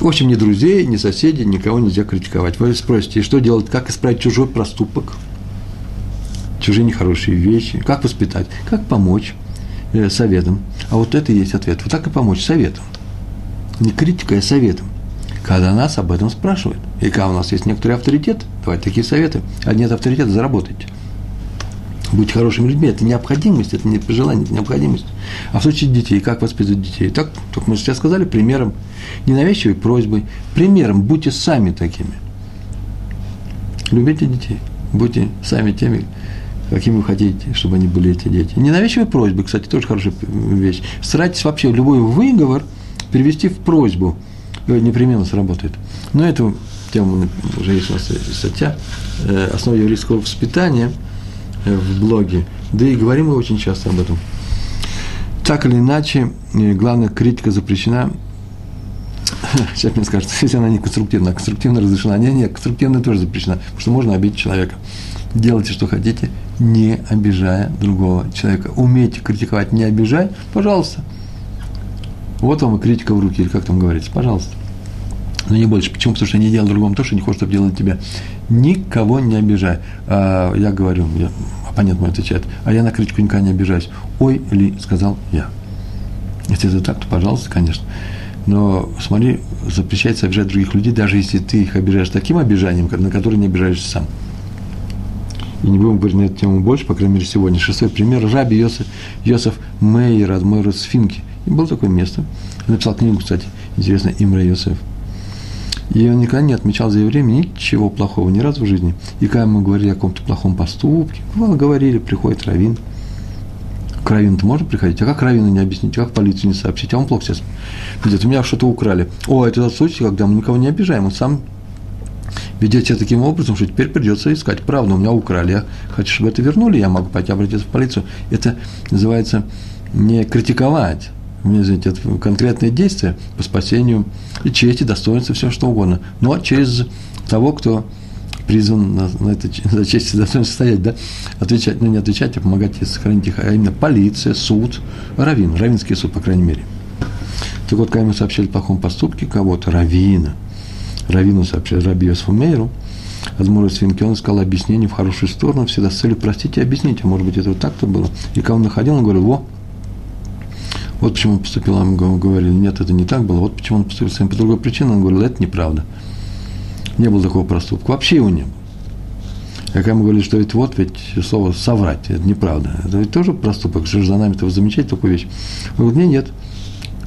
В общем, ни друзей, ни соседей, никого нельзя критиковать. Вы спросите, что делать, как исправить чужой проступок, чужие нехорошие вещи, как воспитать, как помочь э, советом. А вот это и есть ответ. Вот так и помочь советом. Не критикой, а советом. Когда нас об этом спрашивают. И когда у нас есть некоторый авторитет, давайте такие советы. А нет авторитета, заработайте. Будьте хорошими людьми, это необходимость, это не пожелание, это необходимость. А в случае детей, как воспитывать детей? Так, только мы сейчас сказали, примером, ненавязчивой просьбой, примером, будьте сами такими. Любите детей, будьте сами теми, какими вы хотите, чтобы они были эти дети. Ненавязчивой просьбы, кстати, тоже хорошая вещь. Старайтесь вообще любой выговор перевести в просьбу, непременно сработает. Но эту тему уже есть у нас статья э, «Основа еврейского воспитания», Э, в блоге. Да и говорим мы очень часто об этом. Так или иначе, э, главная критика запрещена. Сейчас мне скажут, если она не конструктивна, а конструктивно разрешена. Нет, нет, конструктивно тоже запрещена, потому что можно обидеть человека. Делайте, что хотите, не обижая другого человека. Умейте критиковать, не обижай, пожалуйста. Вот вам и критика в руки, или как там говорится, пожалуйста. Но не больше. Почему? Потому что не делал другому то, что не хочет, чтобы делали тебя. Никого не обижай. А, я говорю, я, оппонент мой отвечает, а я на критику никогда не обижаюсь. Ой, ли, сказал я. Если это так, то пожалуйста, конечно. Но смотри, запрещается обижать других людей, даже если ты их обижаешь таким обижанием, на которое не обижаешься сам. И не будем говорить на эту тему больше, по крайней мере, сегодня. Шестой пример. Раби Йосиф, Йосиф Мейер, Адмойр Сфинки. И было такое место. Я написал книгу, кстати, интересно, Имра Йосиф. И он никогда не отмечал за евреем ничего плохого ни разу в жизни. И когда мы говорили о каком-то плохом поступке, бывало, говорили, приходит равин. К равину-то можно приходить? А как равину не объяснить? А как полицию не сообщить? А он плохо сейчас ведет. У меня что-то украли. О, это тот случай, когда мы никого не обижаем. Он сам ведет себя таким образом, что теперь придется искать правду. У меня украли. Я хочу, чтобы это вернули, я могу пойти обратиться в полицию. Это называется не критиковать, мне извините, это конкретные действия по спасению и чести, достоинства, все что угодно. Но через того, кто призван на, на это за честь и достоинство стоять, да? Отвечать, ну не отвечать, а помогать и сохранить их, а именно полиция, суд, раввин, равинский суд, по крайней мере. Так вот, когда ему сообщили о плохом поступке кого-то, равина, равину сообщили Раби Йосифу Мейру, Адмуру Свинки, он искал объяснение в хорошую сторону, всегда с целью простить и объяснить, а может быть, это вот так-то было. И когда он находил, он говорил, во, вот почему он поступил, а мы говорили, нет, это не так было, вот почему он поступил совсем по другой причине, он говорил, это неправда. Не было такого проступка, вообще его не было. А когда мы говорили, что ведь вот ведь слово соврать, это неправда, это ведь тоже проступок, что же за нами-то замечать такую вещь. Он говорит, нет, нет,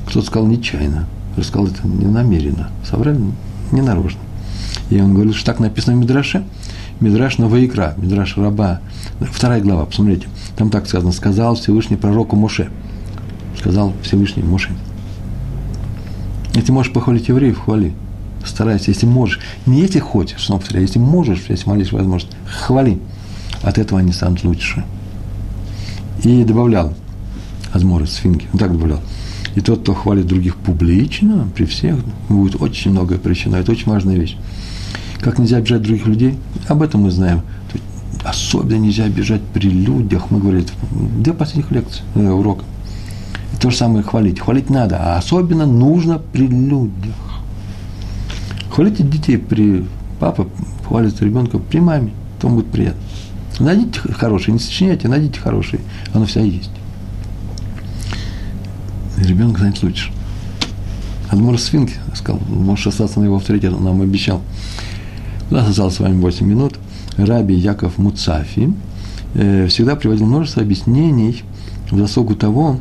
кто-то сказал нечаянно, сказал это не намеренно, соврали не нарочно. И он говорит, что так написано в Мидраше. Мидраш Новоикра, Мидраш Раба, вторая глава, посмотрите. Там так сказано, сказал Всевышний пророку Моше. Сказал Всевышний Моше. Если можешь похвалить евреев, хвали. Старайся, если можешь. Не если хочешь, но повторяю, если можешь, если молишь возможность, хвали. От этого они станут лучше. И добавлял Азмор из Сфинки, он так добавлял. И тот, кто хвалит других публично, при всех, будет очень многое причина. Это очень важная вещь. Как нельзя обижать других людей? Об этом мы знаем. Особенно нельзя обижать при людях. Мы говорили в две последних лекции, э, урока. И то же самое хвалить. Хвалить надо, а особенно нужно при людях. Хвалите детей при... Папа хвалит ребенка при маме, то будет приятно. Найдите хорошие, не сочиняйте, найдите хорошие. Оно вся есть. Ребенок знает лучше. Адмур Свинки сказал, можешь остаться на его авторитет, он нам обещал. У нас осталось с вами 8 минут. Раби Яков Муцафи э, всегда приводил множество объяснений в заслугу того,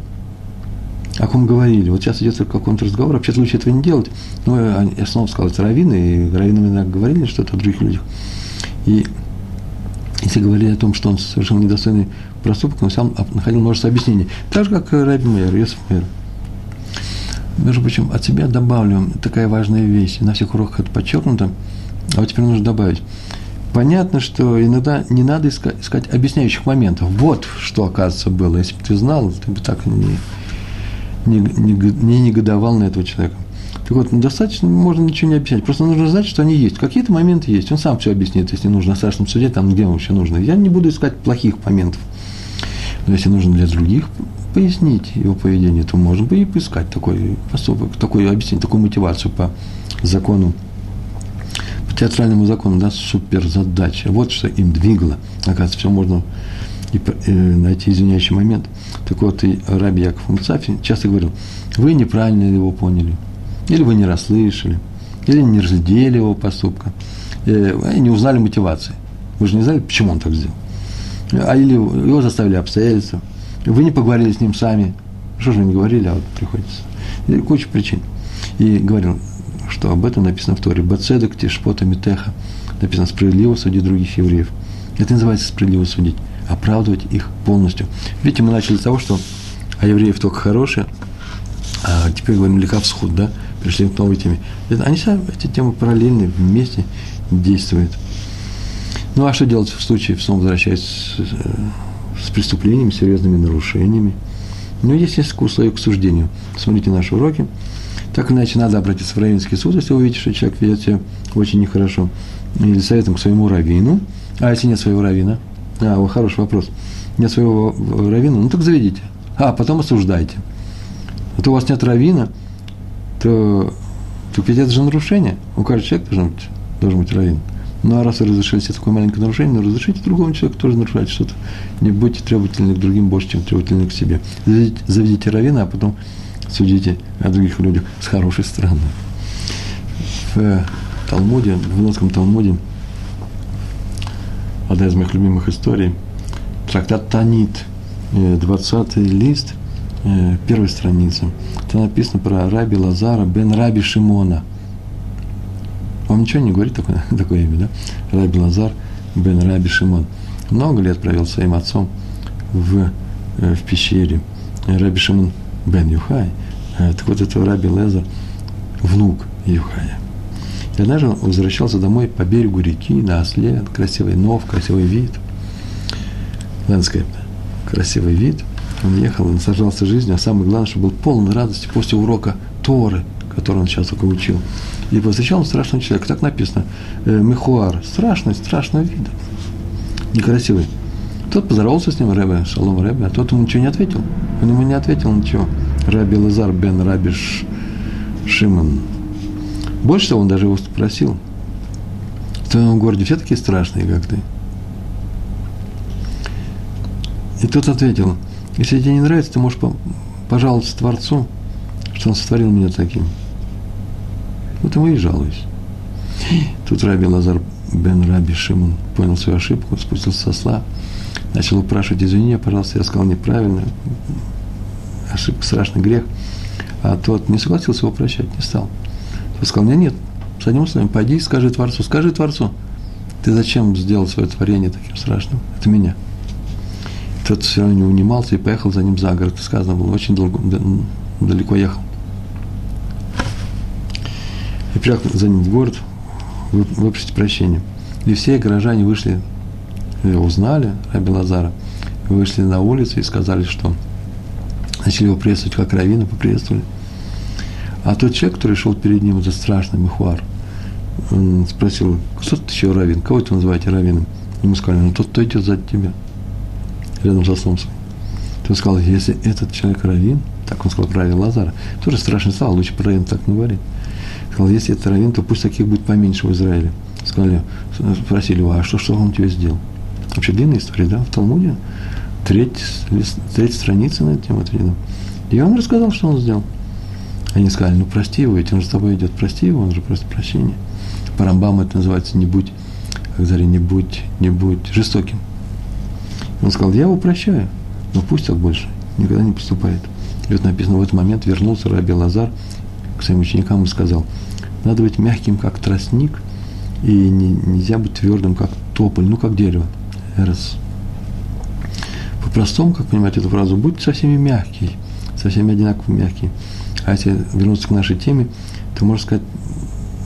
о ком говорили. Вот сейчас идет какой-то разговор, вообще лучше этого не делать. Но я снова сказал, это раввины, и раввины иногда говорили что-то о других людях. И если говорили о том, что он совершил недостойный проступок, он сам находил множество объяснений. Так же, как Раби Мейер, Йосиф Мейер. Между прочим, от себя добавлю такая важная вещь. На всех уроках это подчеркнуто. А вот теперь нужно добавить. Понятно, что иногда не надо искать, искать объясняющих моментов. Вот что, оказывается, было. Если бы ты знал, ты бы так не, не, не, не негодовал на этого человека. Так вот, достаточно, можно ничего не объяснять. Просто нужно знать, что они есть. Какие-то моменты есть. Он сам все объяснит, если нужно на страшном суде, там, где вообще нужно. Я не буду искать плохих моментов. Но если нужно для других пояснить его поведение, то можно бы и поискать такой поступок, такое объяснение, такую мотивацию по закону театральному закону, да, суперзадача. Вот что им двигало. Оказывается, все можно и, и найти извиняющий момент. Так вот, и Раби Яков Муцафи часто говорил, вы неправильно его поняли, или вы не расслышали, или не разглядели его поступка, и не узнали мотивации. Вы же не знали, почему он так сделал. А или его заставили обстоятельства, вы не поговорили с ним сами. Что же вы не говорили, а вот приходится. И куча причин. И говорил, что об этом написано в Торе. Бацедок тишпота митеха. Написано справедливо судить других евреев. Это называется справедливо судить. Оправдывать их полностью. Видите, мы начали с того, что а евреев только хорошие, а теперь говорим лекавсхуд, да, пришли к новой теме. Они все эти темы параллельны, вместе действуют. Ну, а что делать в случае, снова возвращаясь с, преступлениями, серьезными нарушениями? Ну, есть несколько условий к суждению. Смотрите наши уроки. Так иначе надо обратиться в равенский суд, если увидите, что человек ведет себя очень нехорошо. Или советом к своему раввину. А если нет своего раввина? А, вот хороший вопрос. Нет своего раввина? Ну, так заведите. А, потом осуждайте. А то у вас нет раввина, то, то ведь это же нарушение. У каждого человека должен быть, должен быть раввин. Ну, а раз вы разрешили себе такое маленькое нарушение, ну, разрешите другому человеку тоже нарушать что-то. Не будьте требовательны к другим больше, чем требовательны к себе. Заведите, заведите раввина, а потом судите о других людях с хорошей стороны. В Талмуде, в Вавилонском Талмуде, одна из моих любимых историй, трактат Танит, 20 лист, первой страницы. Там написано про раби Лазара бен раби Шимона. Вам ничего не говорит такое, такое имя, да? Раби Лазар бен раби Шимон. Много лет провел своим отцом в, в пещере. Раби Шимон бен Юхай – Э, так вот, это Раби Лезер, внук Юхая. И однажды он возвращался домой по берегу реки на осле, красивый нов, красивый вид, landscape, красивый вид. Он ехал, он наслаждался жизнью, а самое главное, что был полон радости после урока Торы, который он сейчас только учил. И повстречал он страшного человека. Так написано. Э, מכוער. Страшный, страшного вида. Некрасивый. Тот поздоровался с ним, Рэбе, шалом Рэбе, а тот ему ничего не ответил. Он ему не ответил ничего. Раби Лазар бен Раби Шимон. Больше того, он даже его спросил. В твоем городе все такие страшные, как ты? И тот ответил, если тебе не нравится, ты можешь пожаловаться Творцу, что он сотворил меня таким. Вот ему и жалуюсь. Тут Раби Лазар бен Раби Шимон понял свою ошибку, спустился со сла, начал упрашивать, извини меня, пожалуйста, я сказал неправильно, ошибка, страшный грех. А тот не согласился его прощать, не стал. Тот сказал, нет, нет, с вами, пойди, скажи Творцу, скажи Творцу, ты зачем сделал свое творение таким страшным? Это меня. Тот все равно не унимался и поехал за ним за город. Сказано было, очень долго, далеко ехал. И приехал за ним в город выпросить прощения. И все горожане вышли, узнали Раби Лазара, вышли на улицу и сказали, что начали его приветствовать как равина, поприветствовали. А тот человек, который шел перед ним, это страшный мухвар, он спросил, кто ты еще равин, кого это называете равином? Ему сказали, ну тот, кто идет за тебя рядом со солнцем. То сказал, если этот человек равин, так он сказал про Лазара, тоже страшный стал, лучше про так не говорить. Сказал, если это равин, то пусть таких будет поменьше в Израиле. Сказали, спросили его, а что, что он тебе сделал? Вообще длинная история, да, в Талмуде, треть, треть страницы на эту тему отведена. И он рассказал, что он сделал. Они сказали, ну прости его, ведь он же с тобой идет, прости его, он же просит прощения. По Рамбаму это называется не будь, как Заре, не будь, не будь жестоким. Он сказал, я его прощаю, но пусть так больше никогда не поступает. И вот написано, в этот момент вернулся Раби Лазар к своим ученикам и сказал, надо быть мягким, как тростник, и не, нельзя быть твердым, как тополь, ну, как дерево. Раз. По-простому, как понимать эту фразу, будь со всеми мягкий, со всеми одинаково мягкий. А если вернуться к нашей теме, то можно сказать,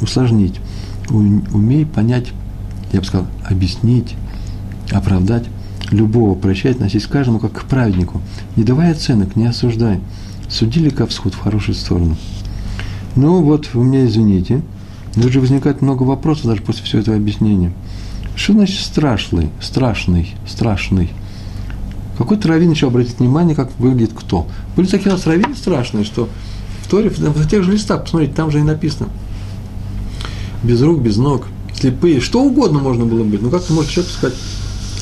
усложнить. Умей понять, я бы сказал, объяснить, оправдать любого прощать, относись к каждому как к праведнику. Не давай оценок, не осуждай. Судили как всход в хорошую сторону. Ну вот, вы меня извините. Тут же возникает много вопросов даже после всего этого объяснения. Что значит страшный, страшный, страшный? Какой-то раввин еще обратит внимание, как выглядит кто. Были такие у нас раввины страшные, что в Торе, в тех же листах, посмотрите, там же и написано. Без рук, без ног, слепые, что угодно можно было быть. Ну как ты можешь человеку сказать,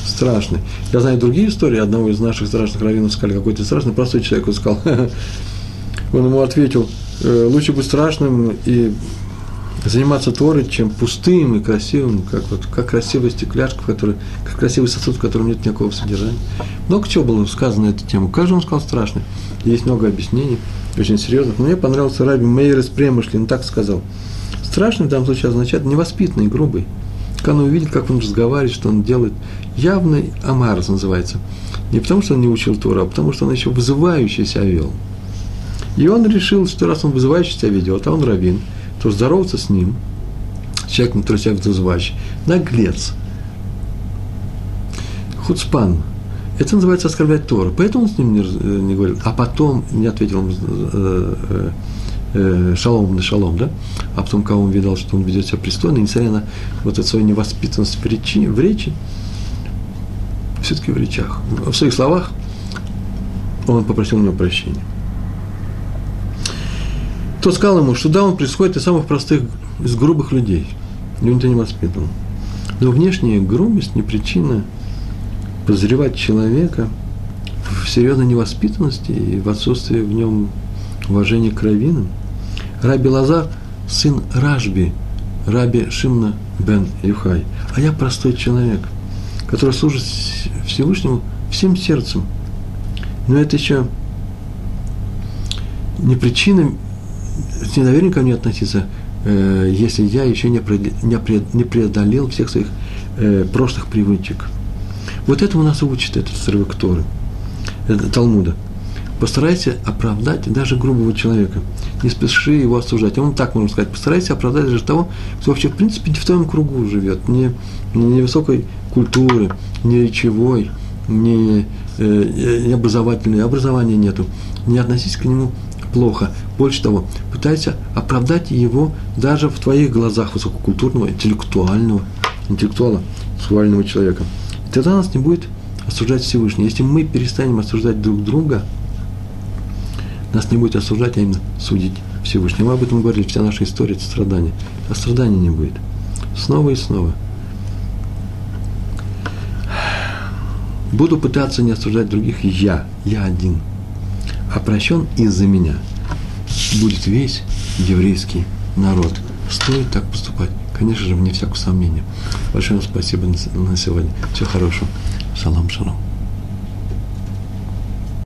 страшный. Я знаю другие истории одного из наших страшных раввинов сказали, какой-то страшный, простой человек, он сказал, он ему ответил, «Э, лучше быть страшным и заниматься Торой, чем пустым и красивым, как, вот, как красивая стекляшка, в которой, как красивый сосуд, в котором нет никакого содержания. Много чего было сказано на эту тему. Каждый он сказал страшный. Есть много объяснений, очень серьезных. Но мне понравился Раби Мейер из Премышлин, так сказал. Страшный в данном случае означает невоспитанный, грубый. Когда он увидит, как он разговаривает, что он делает, явный Амарс называется. Не потому, что он не учил Тора, а потому, что он еще вызывающе себя вел. И он решил, что раз он вызывающе себя ведет, а он равин, то здороваться с ним, с человеком, который себя вызывающий, наглец, хуцпан, это называется оскорблять Тора. Поэтому он с ним не, не говорил. А потом не ответил ему э, э, э, шалом на шалом, да? А потом, кого он видел, что он ведет себя пристойно, несмотря на вот эту свою невоспитанность в речи, в речи все-таки в речах. В своих словах он попросил у него прощения. Тот сказал ему, что да, он происходит из самых простых, из грубых людей. И он тебя не воспитан. Но внешняя грубость не причина подозревать человека в серьезной невоспитанности и в отсутствии в нем уважения к раввинам. Раби Лазар, сын Ражби, Раби Шимна бен Юхай. А я простой человек – который служит Всевышнему всем сердцем. Но это еще не причина с недоверием ко мне относиться, э, если я еще не, не преодолел всех своих э, прошлых привычек. Вот этому нас учит этот срывок Торы, это Талмуда. Постарайся оправдать даже грубого человека. Не спеши его осуждать. Он так можно сказать. Постарайся оправдать даже того, кто вообще в принципе не в твоем кругу живет, не, не высокой культуры, ни речевой, ни, э, ни образовательной, образования нету. Не относись к нему плохо. Больше того, пытайся оправдать его даже в твоих глазах высококультурного, интеллектуального, интеллектуала, сексуального человека. И тогда нас не будет осуждать Всевышний. Если мы перестанем осуждать друг друга, нас не будет осуждать, а именно судить Всевышний. Мы об этом говорили, вся наша история – это страдание. А страдания не будет. Снова и снова. Буду пытаться не осуждать других я, я один. А из-за меня будет весь еврейский народ. Стоит так поступать? Конечно же, вне всякого сомнения. Большое вам спасибо на сегодня. Всего хорошего. Шалом, шалом.